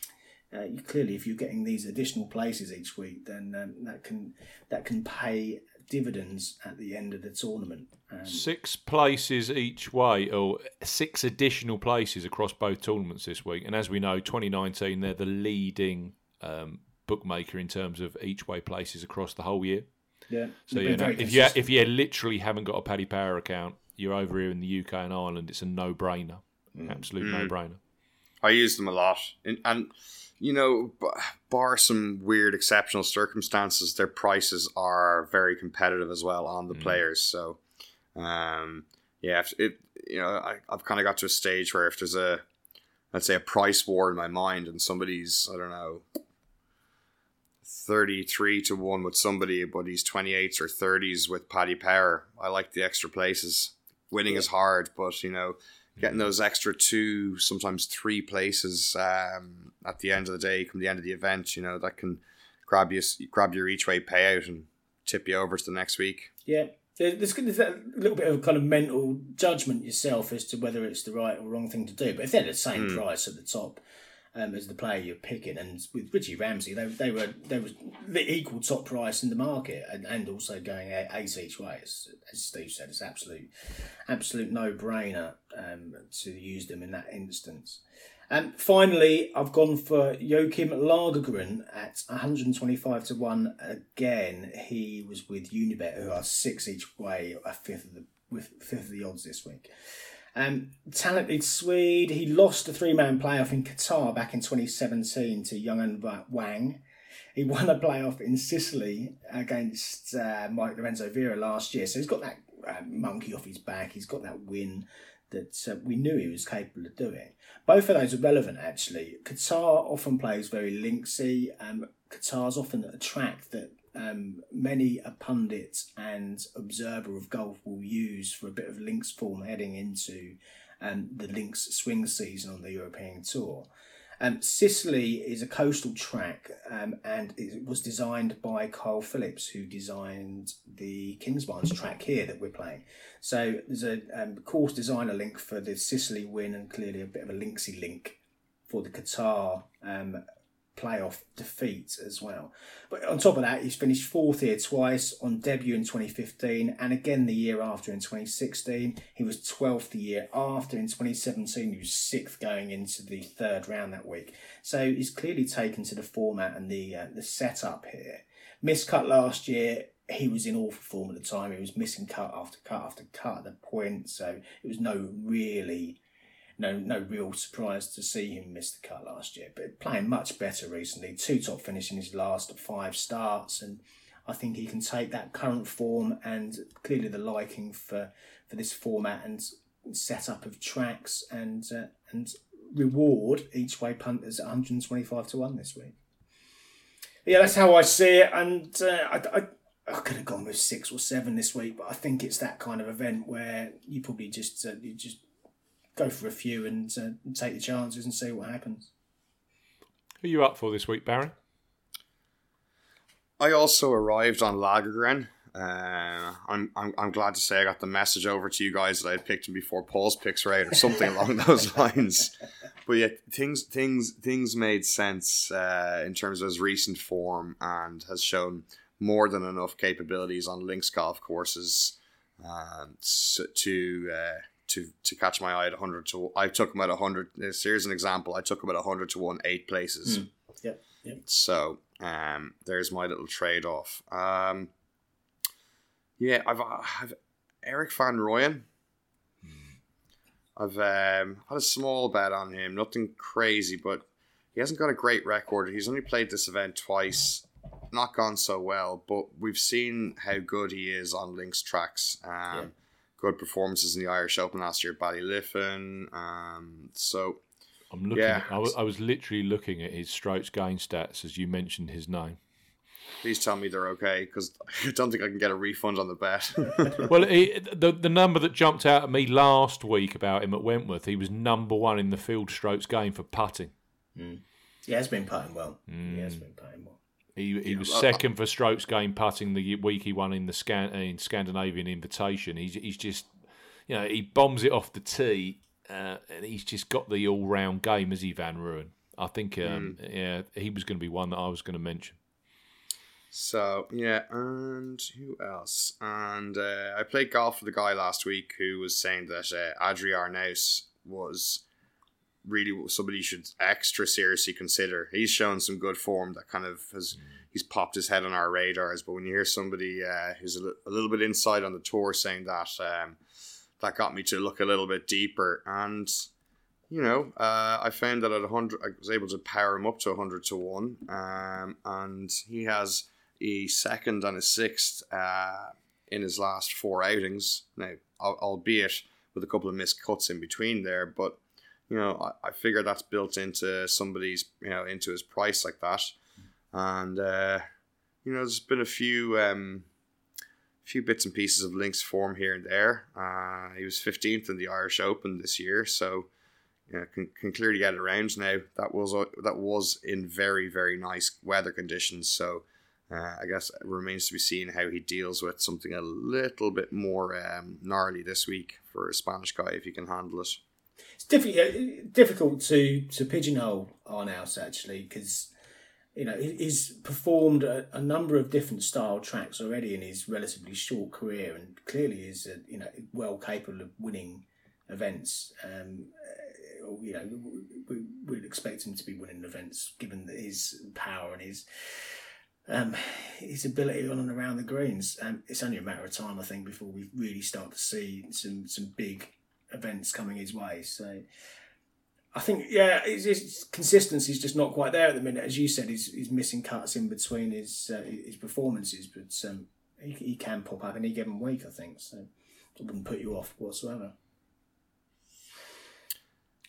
uh, you, clearly, if you're getting these additional places each week, then um, that can that can pay dividends at the end of the tournament. Um, Six places each way, or six additional places across both tournaments this week. And as we know, 2019, they're the leading um, bookmaker in terms of each way places across the whole year. yeah. So They've yeah, been no, very if you if you literally haven't got a Paddy Power account, you're over here in the UK and Ireland. It's a no brainer, Mm. absolute no brainer. I use them a lot, and, and you know, bar some weird exceptional circumstances, their prices are very competitive as well on the players. So, um, yeah, if it you know, I, I've kind of got to a stage where if there's a let's say a price war in my mind, and somebody's I don't know. 33 to 1 with somebody, but he's 28s or 30s with Paddy Power. I like the extra places. Winning is hard, but you know, getting those extra two, sometimes three places um, at the end of the day, come the end of the event, you know, that can grab you, grab your each way payout and tip you over to the next week. Yeah, there's, there's that little bit of kind of mental judgment yourself as to whether it's the right or wrong thing to do. But if they're the same price at the top um, as the player you're picking, and with Richie Ramsay, they, they were they was the equal top price in the market, and, and also going eight, each way. As, as Steve said, it's absolute absolute no brainer um, to use them in that instance. And finally, I've gone for Joachim Lagergren at 125 to 1 again. He was with Unibet, who are six each way, a fifth of the with fifth of the odds this week. Um, talented Swede. He lost a three man playoff in Qatar back in 2017 to Jeunghun Wang. He won a playoff in Sicily against uh, Mike Lorenzo Vera last year. So he's got that uh, monkey off his back. He's got that win that uh, we knew he was capable of doing. Both of those are relevant, actually. Qatar often plays very linksy. Um, Qatar's often a track that um, many a pundit and observer of golf will use for a bit of links form heading into um, the links swing season on the European Tour. Um, Sicily is a coastal track um, and it was designed by Kyle Phillips, who designed the Kingsbarns track here that we're playing. So there's a um, course designer link for the Sicily win and clearly a bit of a linksy link for the Qatar um, playoff defeat as well. But on top of that, he's finished fourth here twice on debut in 2015 and again the year after in 2016. He was 12th the year after in 2017. He was sixth going into the third round that week. So he's clearly taken to the format and the uh, the setup here. Miscut last year. He was in awful form at the time. He was missing cut after cut after cut at the point. So it was no really no no real surprise to see him miss the cut last year. But playing much better recently. Two top finish in his last five starts, and I think he can take that current form and clearly the liking for for this format and setup of tracks and uh, and reward each way punters at 125 to one this week. Yeah, that's how I see it, and uh, I. I I could have gone with six or seven this week, but I think it's that kind of event where you probably just uh, you just go for a few and uh, take the chances and see what happens. Who are you up for this week, Barry? I also arrived on Lagergren. Uh, I'm, I'm I'm glad to say I got the message over to you guys that I had picked him before Paul's picks right or something along those lines. But yeah, things things things made sense uh, in terms of his recent form and has shown more than enough capabilities on links golf courses so to uh, to to catch my eye at 100 to I took him at 100 here's an example I took him at 100 to 1 eight places Yep. Yep. so um, there's my little trade off. Um, yeah, I've, I've Erik Van Rooyen. I've um, had a small bet on him, nothing crazy, but he hasn't got a great record. He's only played this event twice, not gone so well, but we've seen how good he is on links tracks. Um, yeah. Good performances in the Irish Open last year, Ballyliffin. Um, so I'm looking. Yeah. At, I, was, I was literally looking at his strokes gain stats as you mentioned his name. Please tell me they're okay because I don't think I can get a refund on the bet. well, the the number that jumped out at me last week about him at Wentworth, he was number one in the field strokes gained for putting. Mm. He has been putting well. Mm. He has been putting well. He, he was second for strokes gained putting the week he won in the Scan, in Scandinavian Invitation. He's he's just you know he bombs it off the tee uh, and he's just got the all round game as he Van Rooyen. I think um, mm. yeah he was going to be one that I was going to mention. So yeah, and who else? And uh, I played golf with a guy last week who was saying that uh, Adri Arnaus was really somebody you should extra seriously consider. He's shown some good form that kind of has he's popped his head on our radars. But when you hear somebody uh, who's a, a, little bit inside on the tour saying that, um, that got me to look a little bit deeper. And you know, uh, I found that at hundred, I was able to power him up to hundred to one, um, and he has a second and a sixth uh, in his last four outings. Now, albeit with a couple of missed cuts in between there, but you know, I, I figure that's built into somebody's, you know, into his price like that. And, uh, you know, there's been a few, um, few bits and pieces of links form here and there. Uh, he was 15th in the Irish Open this year, so you know, can, can clearly get around now. That was uh, that was in very very nice weather conditions. So uh, I guess it remains to be seen how he deals with something a little bit more um, gnarly this week for a Spanish guy if he can handle it it's difficult difficult to to pigeonhole Arnaus actually because you know he's performed a, a, number of different style tracks already in his relatively short career and clearly is a, you know well capable of winning events. Um, uh, you know, we would expect him to be winning events given his power and his um, his ability on and around the greens. Um, it's only a matter of time, I think, before we really start to see some some big events coming his way. So I think, yeah, his, his consistency is just not quite there at the minute. As you said, he's, he's missing cuts in between his uh, his performances, but um, he, he can pop up any given week, I think. So it wouldn't put you off whatsoever.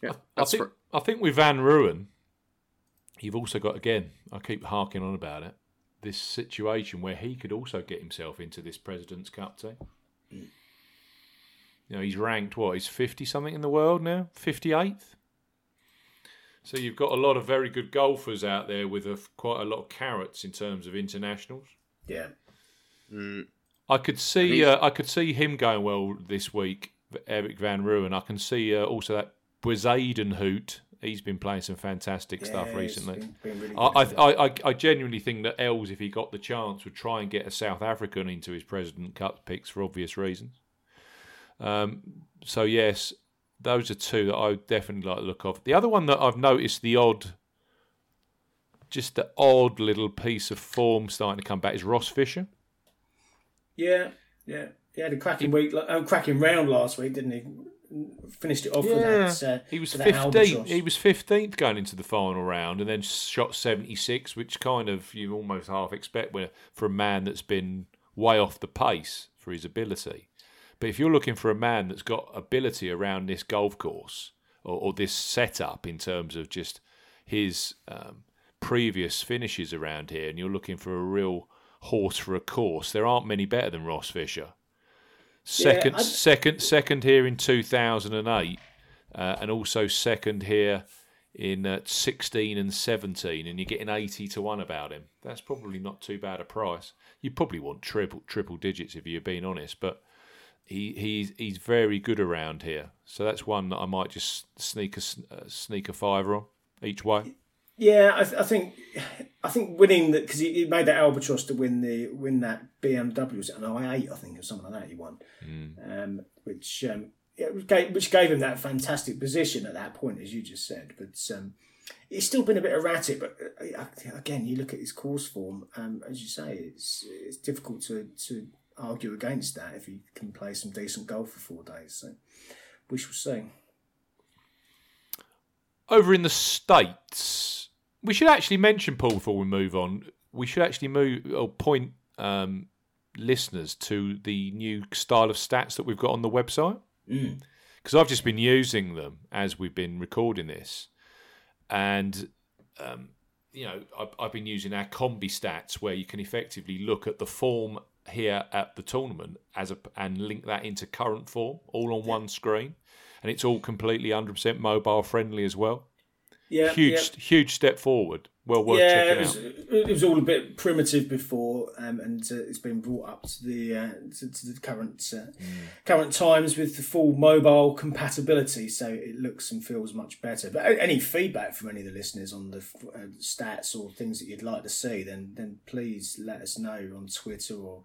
Yeah, I, I think for... I think with Van Rooyen, you've also got again. I keep harking on about it. This situation where he could also get himself into this President's Cup team. Mm. You know, he's ranked what? He's fifty something in the world now, fifty eighth. So you've got a lot of very good golfers out there with a, quite a lot of carrots in terms of internationals. Yeah. Mm. I could see uh, I could see him going well this week, Erik van Rooyen. I can see uh, also that Bezuidenhout. He's been playing some fantastic yeah, stuff recently. Been, been really I, I, I, I genuinely think that Els, if he got the chance, would try and get a South African into his President Cup picks for obvious reasons. Um, so yes, those are two that I would definitely like to look of. The other one that I've noticed the odd, just the odd little piece of form starting to come back is Ross Fisher. Yeah, yeah, he had a cracking week, uh, cracking round last week, didn't he? Finished it off yeah. with that. Uh, he was fifteenth. He was fifteenth going into the final round, and then shot seventy six, which kind of you almost half expect for a man that's been way off the pace for his ability. But if you're looking for a man that's got ability around this golf course or, or this setup in terms of just his um, previous finishes around here, and you're looking for a real horse for a course, there aren't many better than Ross Fisher. Second, yeah, second, second here in 2008, uh, and also second here in uh, 16 and 17, and you're getting 80 to one about him. That's probably not too bad a price. You probably want triple triple digits if you're being honest, but he he's he's very good around here. So that's one that I might just sneak a uh, sneak a fiver on each way. Yeah, I, th- I think I think winning that because he, he, made that albatross to win the win that BMW was an I eight I think or something like that he won, mm. um, which um, yeah, gave, which gave him that fantastic position at that point as you just said. But um, it's still been a bit erratic. But uh, again, you look at his course form, um, as you say, it's it's difficult to to argue against that if he can play some decent golf for four days. So we shall see. over in the states, we should actually mention Paul before we move on. We should actually move or point um, listeners to the new style of stats that we've got on the website Mm. because I've just been using them as we've been recording this, and um, you know I've, I've been using our combi stats where you can effectively look at the form here at the tournament as a and link that into current form all on one screen, and it's all completely 100% mobile friendly as well. Yeah, huge, yeah. huge step forward. Well worth yeah, checking it was, out. it was all a bit primitive before, um, and uh, it's been brought up to the uh, to, to the current uh, current times with the full mobile compatibility. So it looks and feels much better. But any feedback from any of the listeners on the uh, stats or things that you'd like to see, then then please let us know on Twitter or.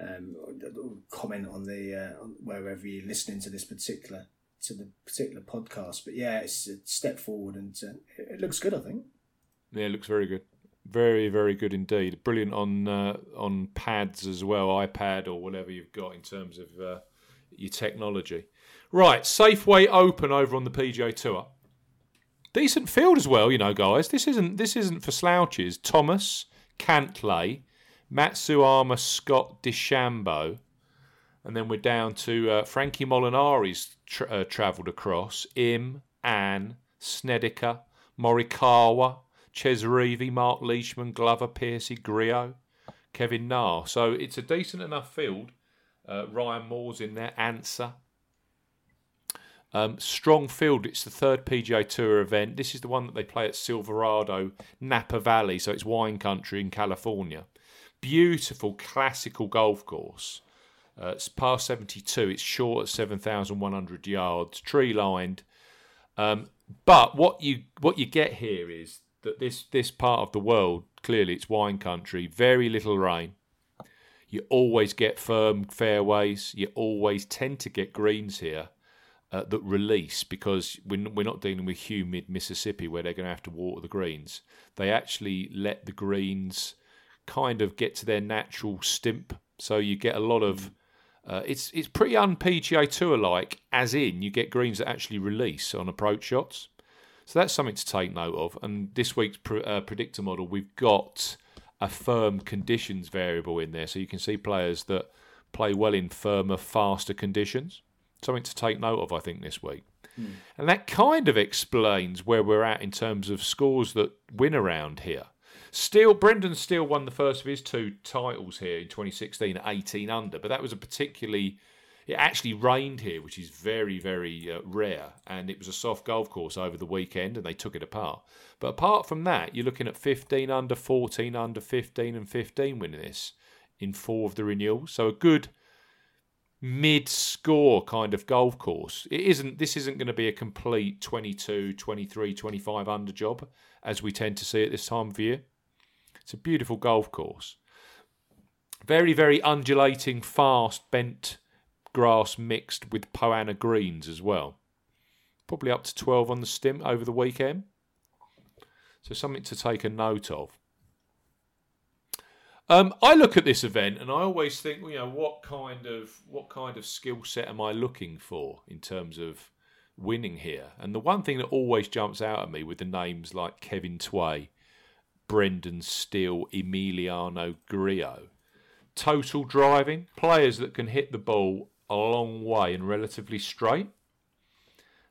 Um, or, comment on the uh, wherever you're listening to this particular to the particular podcast. But yeah, it's a step forward and uh, it looks good. I think. Yeah, it looks very good. Very, very good indeed. Brilliant on uh, on pads as well, iPad or whatever you've got in terms of uh, your technology. Right, Safeway Open over on the PGA Tour. Decent field as well, you know, guys. This isn't this isn't for slouches. Thomas, Cantlay, Matsuyama, Scott DeChambeau, and then we're down to uh, Frankie Molinari's tra- uh, travelled across. Im, An, Snedeker, Morikawa, Chez Reavie, Mark Leishman, Glover, Piercy, Griot, Kevin Na. So it's a decent enough field. Uh, Ryan Moore's in there, Ancer. Um, strong field. It's the third PGA Tour event. This is the one that they play at Silverado, Napa Valley. So it's wine country in California. Beautiful classical golf course. Uh, it's par 72. It's short at 7,100 yards, tree lined. Um, but what you what you get here is that this this part of the world clearly it's wine country. Very little rain. You always get firm fairways. You always tend to get greens here uh, that release because we're, we're not dealing with humid Mississippi where they're going to have to water the greens. They actually let the greens kind of get to their natural stimp. So you get a lot of. Uh, it's it's pretty un PGA Tour like, as in you get greens that actually release on approach shots. So that's something to take note of. And this week's pr- uh, predictor model, we've got a firm conditions variable in there, so you can see players that play well in firmer, faster conditions. Something to take note of, I think, this week. And that kind of explains where we're at in terms of scores that win around here. Steele, Brendan Steele won the first of his two titles here in 2016 at 18 under, but that was a particularly. It actually rained here, which is very, very uh, rare, and it was a soft golf course over the weekend, and they took it apart. But apart from that, you're looking at 15 under, 14 under, 15 and 15 winning this in four of the renewals. So a good mid-score kind of golf course. It isn't. This isn't going to be a complete 22, 23, 25 under job as we tend to see at this time of year. It's a beautiful golf course. Very, very undulating, fast, bent grass mixed with Poa annua greens as well. Probably up to 12 on the stim over the weekend. So something to take a note of. Um, I look at this event and I always think, you know, what kind of what kind of skill set am I looking for in terms of winning here? And the one thing that always jumps out at me with the names like Kevin Tway, Brendan Steele, Emiliano Grillo, total driving players that can hit the ball a long way and relatively straight,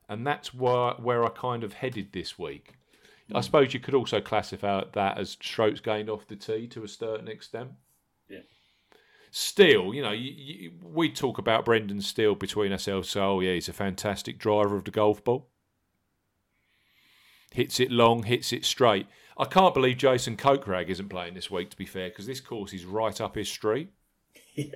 and that's where where I kind of headed this week. I hmm. suppose you could also classify that as strokes gained off the tee to a certain extent. Yeah. Still, you know, you, you, we talk about Brendan Steele between ourselves. So, oh yeah, he's a fantastic driver of the golf ball. Hits it long, hits it straight. I can't believe Jason Kokrak isn't playing this week. To be fair, because this course is right up his street.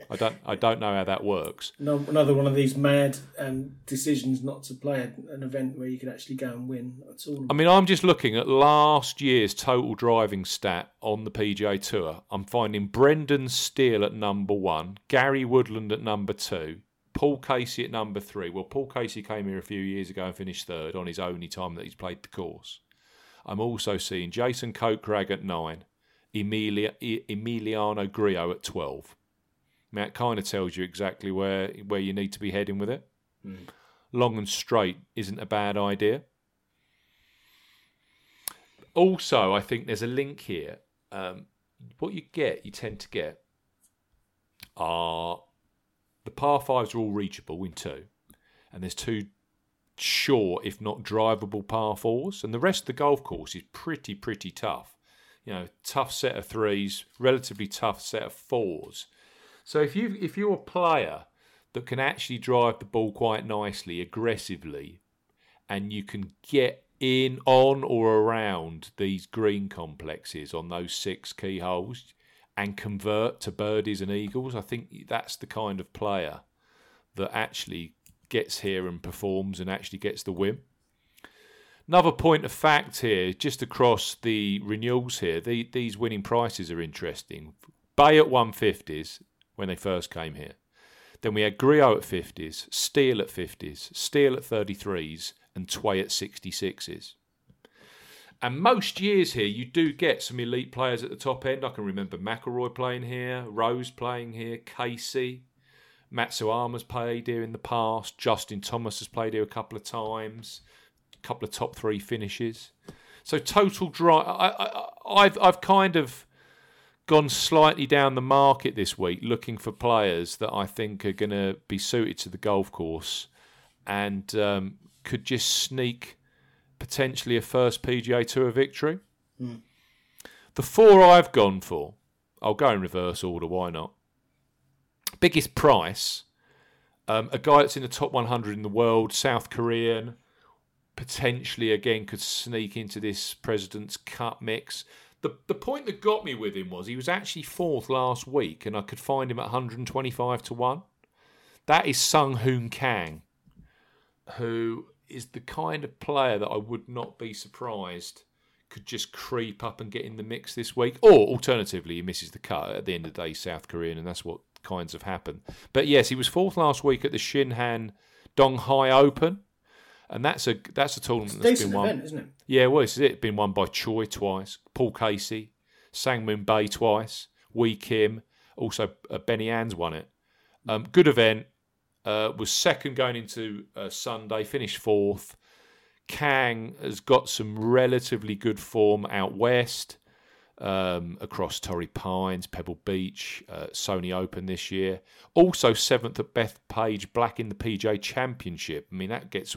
I don't, I don't know how that works. No, another one of these mad um, decisions not to play an event where you could actually go and win at all. I mean, I'm just looking at last year's total driving stat on the PGA Tour. I'm finding Brendan Steele at number one, Gary Woodland at number two, Paul Casey at number three. Well, Paul Casey came here a few years ago and finished third on his only time that he's played the course. I'm also seeing Jason Kokrak at nine, Emilia, Emiliano Grillo at 12. Now, it kind of tells you exactly where, where you need to be heading with it. Long and straight isn't a bad idea. also, I think there's a link here. Um, what you get, you tend to get, are the par fives are all reachable in two, and there's two short, if not drivable, par fours, and the rest of the golf course is pretty, pretty tough. You know, tough set of threes, relatively tough set of fours. So if you if you're a player that can actually drive the ball quite nicely, aggressively, and you can get in, on, or around these green complexes on those six key holes and convert to birdies and eagles, I think that's the kind of player that actually gets here and performs and actually gets the win. Another point of fact here, just across the renewals here, the, these winning prices are interesting. Bae at 150s when they first came here. Then we had Grillo at 50s, Steele at 50s, Steele at 33s, and Tway at 66s. And most years here, you do get some elite players at the top end. I can remember McIlroy playing here, Rose playing here, Casey, Matsuyama's played here in the past, Justin Thomas has played here a couple of times, a couple of top three finishes. So total dry. I, I, I've I've kind of gone slightly down the market this week, looking for players that I think are going to be suited to the golf course, and um, could just sneak potentially a first PGA Tour victory. Mm. The four I've gone for, I'll go in reverse order. Why not? Biggest price, um, a guy that's in the top 100 in the world, South Korean, potentially again could sneak into this President's Cup mix. The, the point that got me with him was he was actually fourth last week, and I could find him at 125 to 1. That is Sung Hoon Kang, who is the kind of player that I would not be surprised could just creep up and get in the mix this week. Or alternatively, he misses the cut at the end of the day, South Korean, and that's what kinds of happen. But yes, he was fourth last week at the Shinhan Donghae Open. And that's a that's a tournament It's that's been won. event, isn't it? Yeah, well, is it. Been won by Choi twice, Paul Casey, Sangmoon Bae twice, Whee Kim, also uh, Benny An's won it. Um, good event. Uh, was second going into uh, Sunday, finished fourth. Kang has got some relatively good form out west, um, across Torrey Pines, Pebble Beach, uh, Sony Open this year. Also seventh at Bethpage Black in the PJ Championship. I mean that gets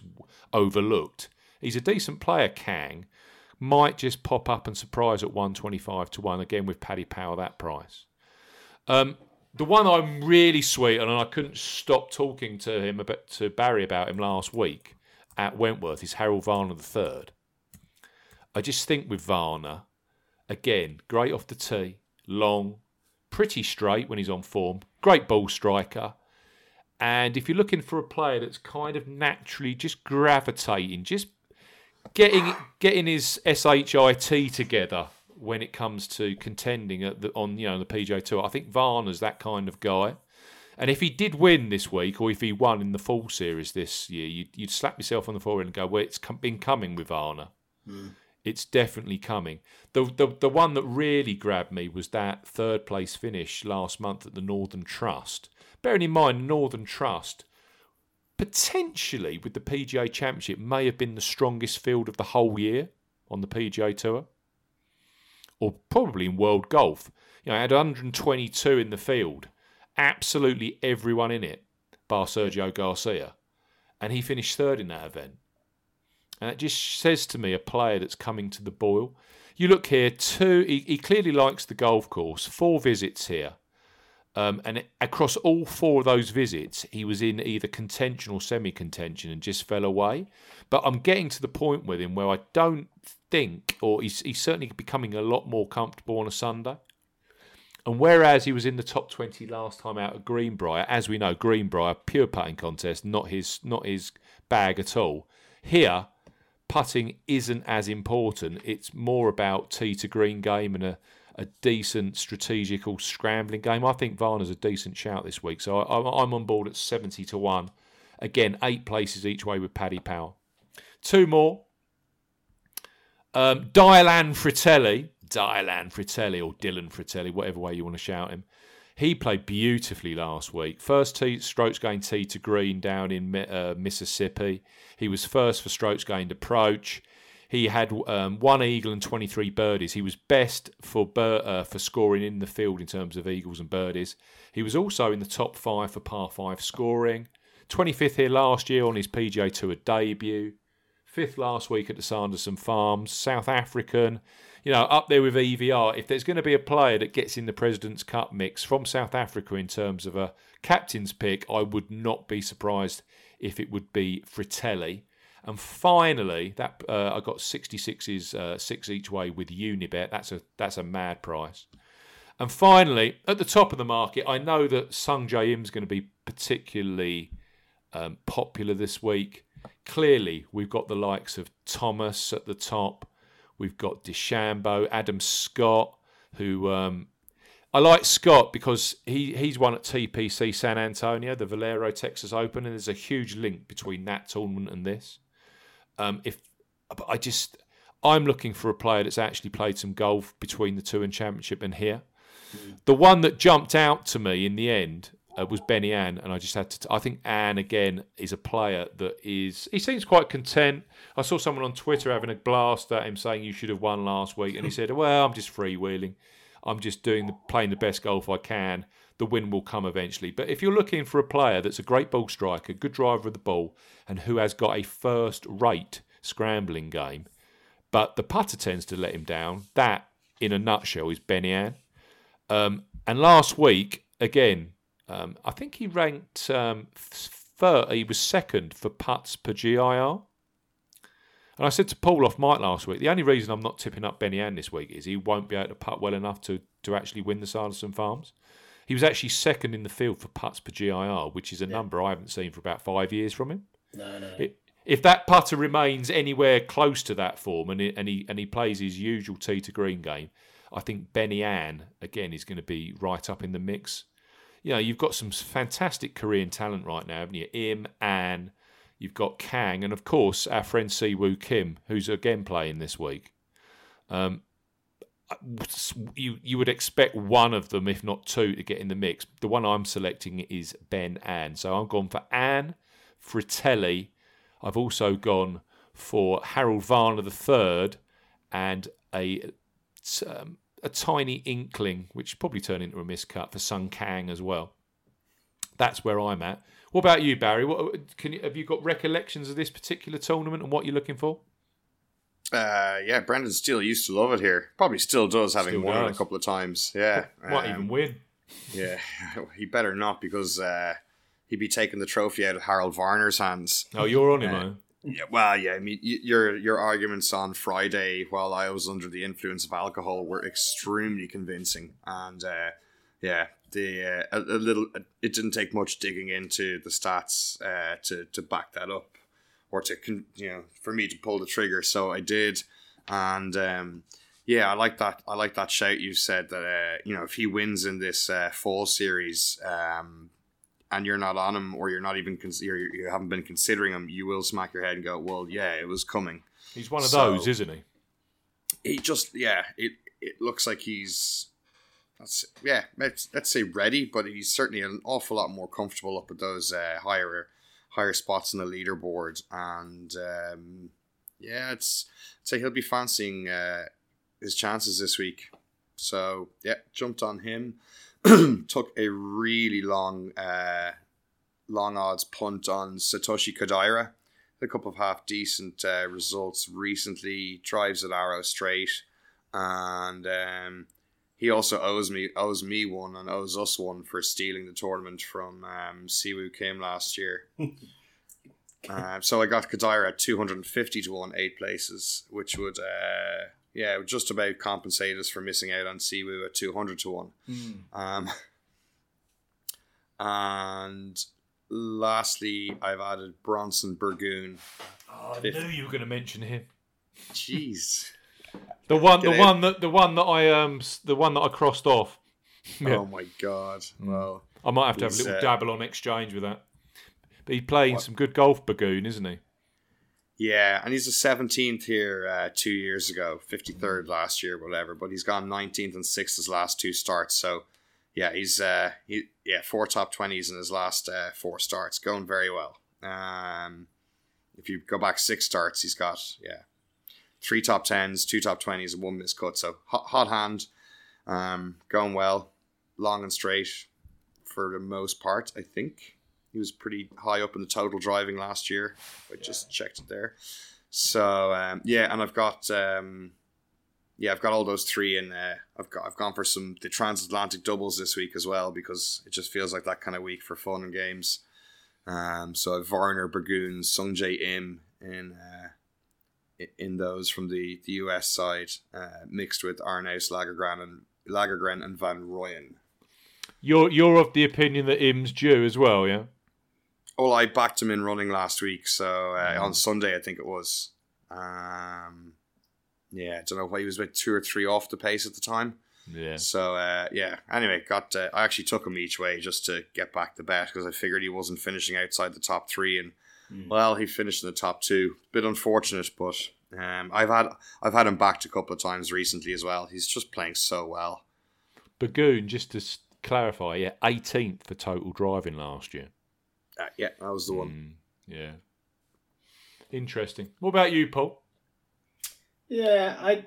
overlooked. He's a decent player, Kang. Might just pop up and surprise at 125 to 1 again with Paddy Power that price. Um, the one I'm really sweet on, and I couldn't stop talking to him about to Barry about him last week at Wentworth is Harold Varner III. I just think with Varner, again, great off the tee, long, pretty straight when he's on form, great ball striker. And if you're looking for a player that's kind of naturally just gravitating, just getting getting his shit together when it comes to contending at the, on you know the PJ Tour, I think Varner's that kind of guy. And if he did win this week, or if he won in the full series this year, you'd, you'd slap yourself on the forehead and go, "Well, it's been coming with Varner. Hmm. It's definitely coming." The, the the one that really grabbed me was that third place finish last month at the Northern Trust. Bearing in mind, Northern Trust potentially with the PGA Championship may have been the strongest field of the whole year on the PGA Tour, or probably in world golf. You know, it had 122 in the field, absolutely everyone in it, bar Sergio Garcia, and he finished third in that event. And it just says to me a player that's coming to the boil. You look here, two. He, he clearly likes the golf course. Four visits here. Um, and across all four of those visits, he was in either contention or semi contention and just fell away. But I'm getting to the point with him where I don't think, or he's, he's certainly becoming a lot more comfortable on a Sunday. And whereas he was in the top 20 last time out at Greenbrier, as we know, Greenbrier, pure putting contest, not his, not his bag at all. Here, putting isn't as important. It's more about tee to green game and a, a decent strategical scrambling game. I think Varner's a decent shout this week, so I, I'm on board at 70 to 1. Again, eight places each way with Paddy Power. Two more. Um, Dylan Fratelli, Dylan Fratelli or Dylan Fratelli, whatever way you want to shout him. He played beautifully last week. First tee, strokes going tee to green down in uh, Mississippi. He was first for strokes gained approach. He had um, one eagle and 23 birdies. He was best for bir- uh, for scoring in the field in terms of eagles and birdies. He was also in the top five for par five scoring. 25th here last year on his PGA Tour debut. Fifth last week at the Sanderson Farms. South African. You know, up there with EVR. If there's going to be a player that gets in the President's Cup mix from South Africa in terms of a captain's pick, I would not be surprised if it would be Frittelli. And finally, that uh, I got 66s, uh, six each way with Unibet. That's a that's a mad price. And finally, at the top of the market, I know that Sung Jae Im's going to be particularly um, popular this week. Clearly, we've got the likes of Thomas at the top. We've got DeChambeau, Adam Scott, who um, I like Scott because he, he's won at TPC San Antonio, the Valero Texas Open, and there's a huge link between that tournament and this. Um, if I just, I'm looking for a player that's actually played some golf between the two and championship and here. Mm. The one that jumped out to me in the end uh, was Benny An, and I just had to. T- I think An again is a player that is. He seems quite content. I saw someone on Twitter having a blast at him saying you should have won last week, and he said, "Well, I'm just freewheeling. I'm just doing the playing the best golf I can. The win will come eventually." But if you're looking for a player that's a great ball striker, good driver of the ball, and who has got a first rate scrambling game, but the putter tends to let him down. That, in a nutshell, is Benny An. Um, and last week, again, um, I think he ranked um, third, he was second for putts per GIR. And I said to Paul off Mike last week, the only reason I'm not tipping up Benny An this week is he won't be able to putt well enough to, to actually win the Sanderson Farms. He was actually second in the field for putts per GIR, which is a yeah. number I haven't seen for about five years from him. No, no. It, if that putter remains anywhere close to that form and, and he and he plays his usual tee to green game, I think Benny An again is going to be right up in the mix. You know, you've got some fantastic Korean talent right now, haven't you? Im, An, you've got Kang, and of course our friend Siwoo Kim, who's again playing this week. Um, you you would expect one of them, if not two, to get in the mix. The one I'm selecting is Ben An, so I'm going for An, Frittelli, I've also gone for Harold Varner III and a um, a tiny inkling, which probably turned into a miscut for Sung Kang as well. That's where I'm at. What about you, Barry? What can you, have you got recollections of this particular tournament and what you're looking for? Uh, yeah, Brendan Steele used to love it here. Probably still does, having still won does. it a couple of times. Yeah, might um, even win. Yeah, he better not because uh, he'd be taking the trophy out of Harold Varner's hands. Oh, you're on him, uh. Yeah, well, yeah. I mean, your your arguments on Friday, while I was under the influence of alcohol, were extremely convincing, and uh, yeah, the uh, a, a, little. It didn't take much digging into the stats uh, to to back that up, or to you know for me to pull the trigger. So I did, and um, yeah, I like that. I like that shout you said that uh, you know if he wins in this uh, fall series, um, and you're not on him or you're not even you're, you haven't been considering him, you will smack your head and go, "Well, yeah, it was coming." He's one of so, those, isn't he? He just yeah, it it looks like he's that's yeah, let's let's say ready, but he's certainly an awful lot more comfortable up at those uh, higher higher spots in the leaderboard, and um, yeah, it's I'd say he'll be fancying uh, his chances this week. So yeah, jumped on him. took a really long, uh, long odds punt on Satoshi Kodaira. A couple of half decent uh, results recently. Drives at arrow straight, and um, he also owes me owes me one and owes us one for stealing the tournament from um, Siwoo Kim last year. uh, so I got Kodaira at two hundred and fifty to one, eight places, which would uh, yeah, just about compensate us for missing out on Siwoo at 200 to 1. Mm. Um, and lastly, I've added Bronson Burgoon. Oh, I knew you were going to mention him. Jeez. the one, the one that, the one that I um, the one that I crossed off. yeah. Oh my god! Hmm. Well, I might have to have a little uh, dabble on exchange with that. But he's playing what? some good golf, Burgoon, isn't he? Yeah, and he's a 17th here uh, two years ago, 53rd last year, whatever. But he's gone 19th and 6th his last two starts. So, yeah, he's uh, he, yeah four top 20s in his last uh, four starts, going very well. Um, if you go back six starts, he's got yeah three top tens, two top twenties, and one miscut. So hot, hot hand, um, going well, long and straight for the most part. I think he was pretty high up in the total driving last year. I just checked it there. So um, yeah, and I've got um, yeah, I've got all those three in. Uh, I've got I've gone for some the transatlantic doubles this week as well because it just feels like that kind of week for fun and games. Um, so I've Varner, Burgoon, Sungjae Im in uh, in those from the, the US side, uh, mixed with Arnaus, Lagergren and Lagergren and Van Rooyen. You're you're of the opinion that Im's due as well, yeah. Well, I backed him in running last week, so uh, on Sunday I think it was. Um, yeah, I don't know why he was about two or three off the pace at the time. Yeah. So uh, yeah. Anyway, got uh, I actually took him each way just to get back the bet because I figured he wasn't finishing outside the top three, and Mm. well, he finished in the top two. Bit unfortunate, but um, I've had I've had him backed a couple of times recently as well. He's just playing so well. Bagoon, just to clarify, yeah, 18th for total driving last year. Uh, yeah, that was the one. Mm, yeah. Interesting. What about you, Paul? Yeah, I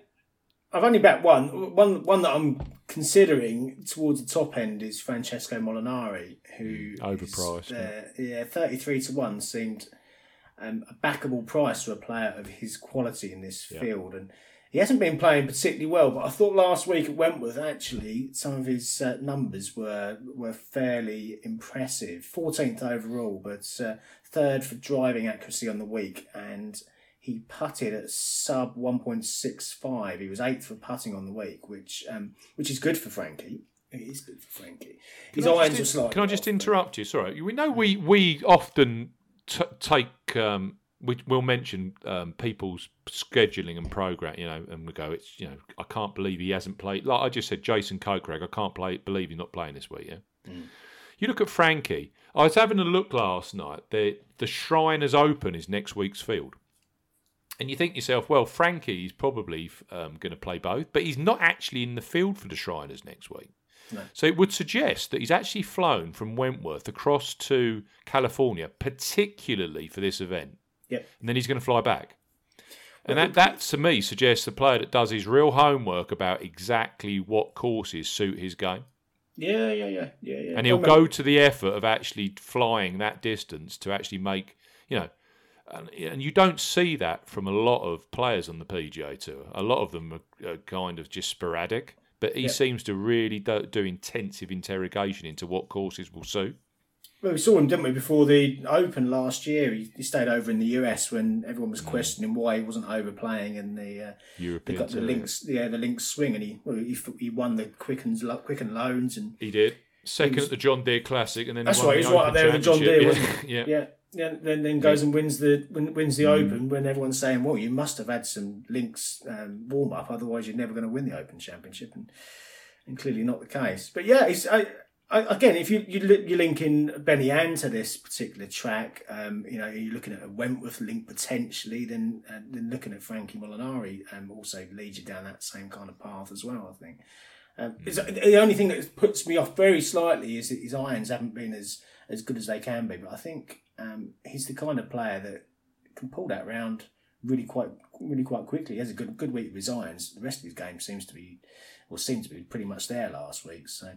I've only bet one. One one that I'm considering towards the top end is Francesco Molinari, who Mm, overpriced, is, uh, yeah, thirty three to one seemed um, a backable price for a player of his quality in this Yeah. field, and he hasn't been playing particularly well. But I thought last week at Wentworth, actually, some of his uh, numbers were were fairly impressive. Fourteenth overall, but uh, third for driving accuracy on the week, and he putted at sub 1.65. He was eighth for putting on the week, which um, which is good for Frankie. It is good for Frankie. His Can I irons just were slightly. Can I just off, but- interrupt you? Sorry. We know we we often t- take um, we will mention um, people's scheduling and program, you know, and we go, it's you know, I can't believe he hasn't played. Like I just said, Jason Kokrak, I can't play, believe he's not playing this week. Yeah. Mm. You look at Frankie. I was having a look last night. The the Shriners Open is next week's field. And you think to yourself, well, Frankie is probably um, going to play both, but he's not actually in the field for the Shriners next week. No. So it would suggest that he's actually flown from Wentworth across to California, particularly for this event. Yep. And then he's going to fly back. And that, that to me suggests a player that does his real homework about exactly what courses suit his game. Yeah, yeah, yeah, yeah, yeah. And he'll go to the effort of actually flying that distance to actually make, you know, and, and you don't see that from a lot of players on the PGA Tour. A lot of them are, are kind of just sporadic, but he Yeah. seems to really do, do intensive interrogation into what courses will suit. Well, we saw him, didn't we, before the Open last year? He, he stayed over in the US when everyone was questioning why he wasn't overplaying in the uh, European got the links, yeah, the links swing, and he well, he, he won the Quicken Quicken loans, and He did second was- at the John Deere Classic, and then That's he right, the he's right up there with the John Deere, Yeah, wasn't yeah. yeah, yeah, then then goes and wins the wins the Mm. Open when everyone's saying, well, you must have had some links um, warm up, otherwise you're never going to win the Open Championship, and and clearly not the case. But yeah, I, again, if you you li- you link in Benny An to this particular track, um, you know, you're looking at a Wentworth link potentially, then uh, then looking at Frankie Molinari um, also leads you down that same kind of path as well. I think. Um, it's, the only thing that puts me off very slightly is that his irons haven't been as, as good as they can be. But I think um, he's the kind of player that can pull that round really quite really quite quickly. He has a good good week with his irons. The rest of his game seems to be or seemed to be pretty much there last week. So.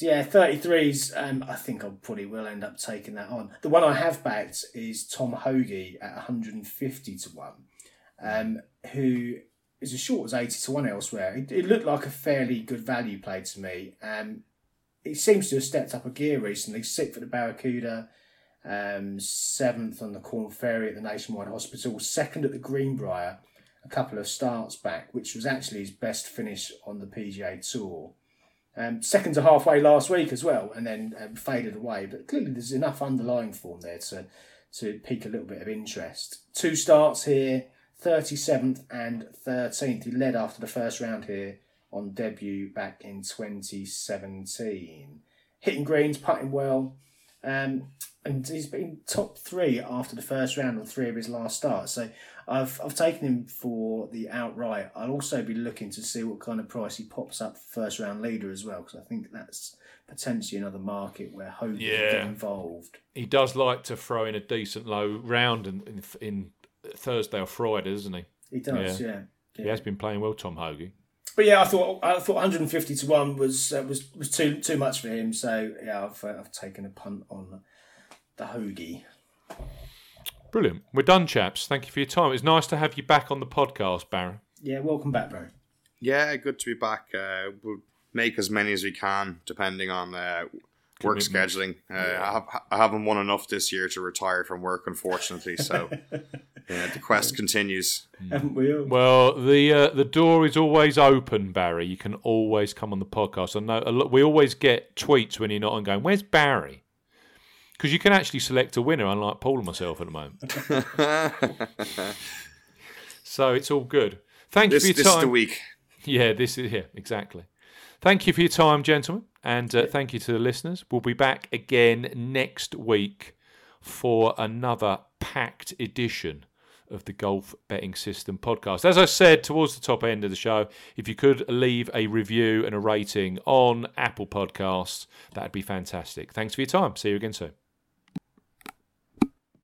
So yeah, 33s, um, I think I probably will end up taking that on. The one I have backed is Tom Hoge at 150 to 1, um, who is as short as 80 to 1 elsewhere. It, it looked like a fairly good value play to me. Um, he seems to have stepped up a gear recently, sixth at the Barracuda, um, seventh on the Korn Ferry at the Nationwide Hospital, second at the Greenbrier, a couple of starts back, which was actually his best finish on the PGA Tour. Um, second to halfway last week as well, and then um, faded away. But clearly, there's enough underlying form there to to pique a little bit of interest. Two starts here, 37th and 13th. He led after the first round here on debut back in 2017. Hitting greens, putting well, um, and he's been top three after the first round on three of his last starts. So I've I've taken him for the outright. I'll also be looking to see what kind of price he pops up for first round leader as well, because I think that's potentially another market where can Yeah. get involved. He does like to throw in a decent low round in, in, Thursday or Friday, doesn't he? He does, yeah. He has been playing well, Tom Hoge. But yeah, I thought I thought 150 to one was uh, was was too too much for him. So yeah, I've uh, I've taken a punt on the Hoge. Brilliant. We're done, chaps. Thank you for your time. It's nice to have you back on the podcast, Baron. Yeah, welcome back, bro. Yeah, good to be back. Uh, we'll make as many as we can, depending on uh, work scheduling. Uh, I, have, I haven't won enough this year to retire from work, unfortunately. So yeah, the quest continues. Haven't we all? Well, the uh, the door is always open, Barry. You can always come on the podcast. I know a lot, we always get tweets when you're not on going, "Where's Barry?" Because you can actually select a winner, unlike Paul and myself at the moment. so it's all good. Thank This, you for this your is time. the week. Yeah, this is yeah, exactly. Thank you for your time, gentlemen, and uh, thank you to the listeners. We'll be back again next week for another packed edition of the Golf Betting System podcast. As I said towards the top end of the show, if you could leave a review and a rating on Apple Podcasts, that'd be fantastic. Thanks for your time. See you again soon.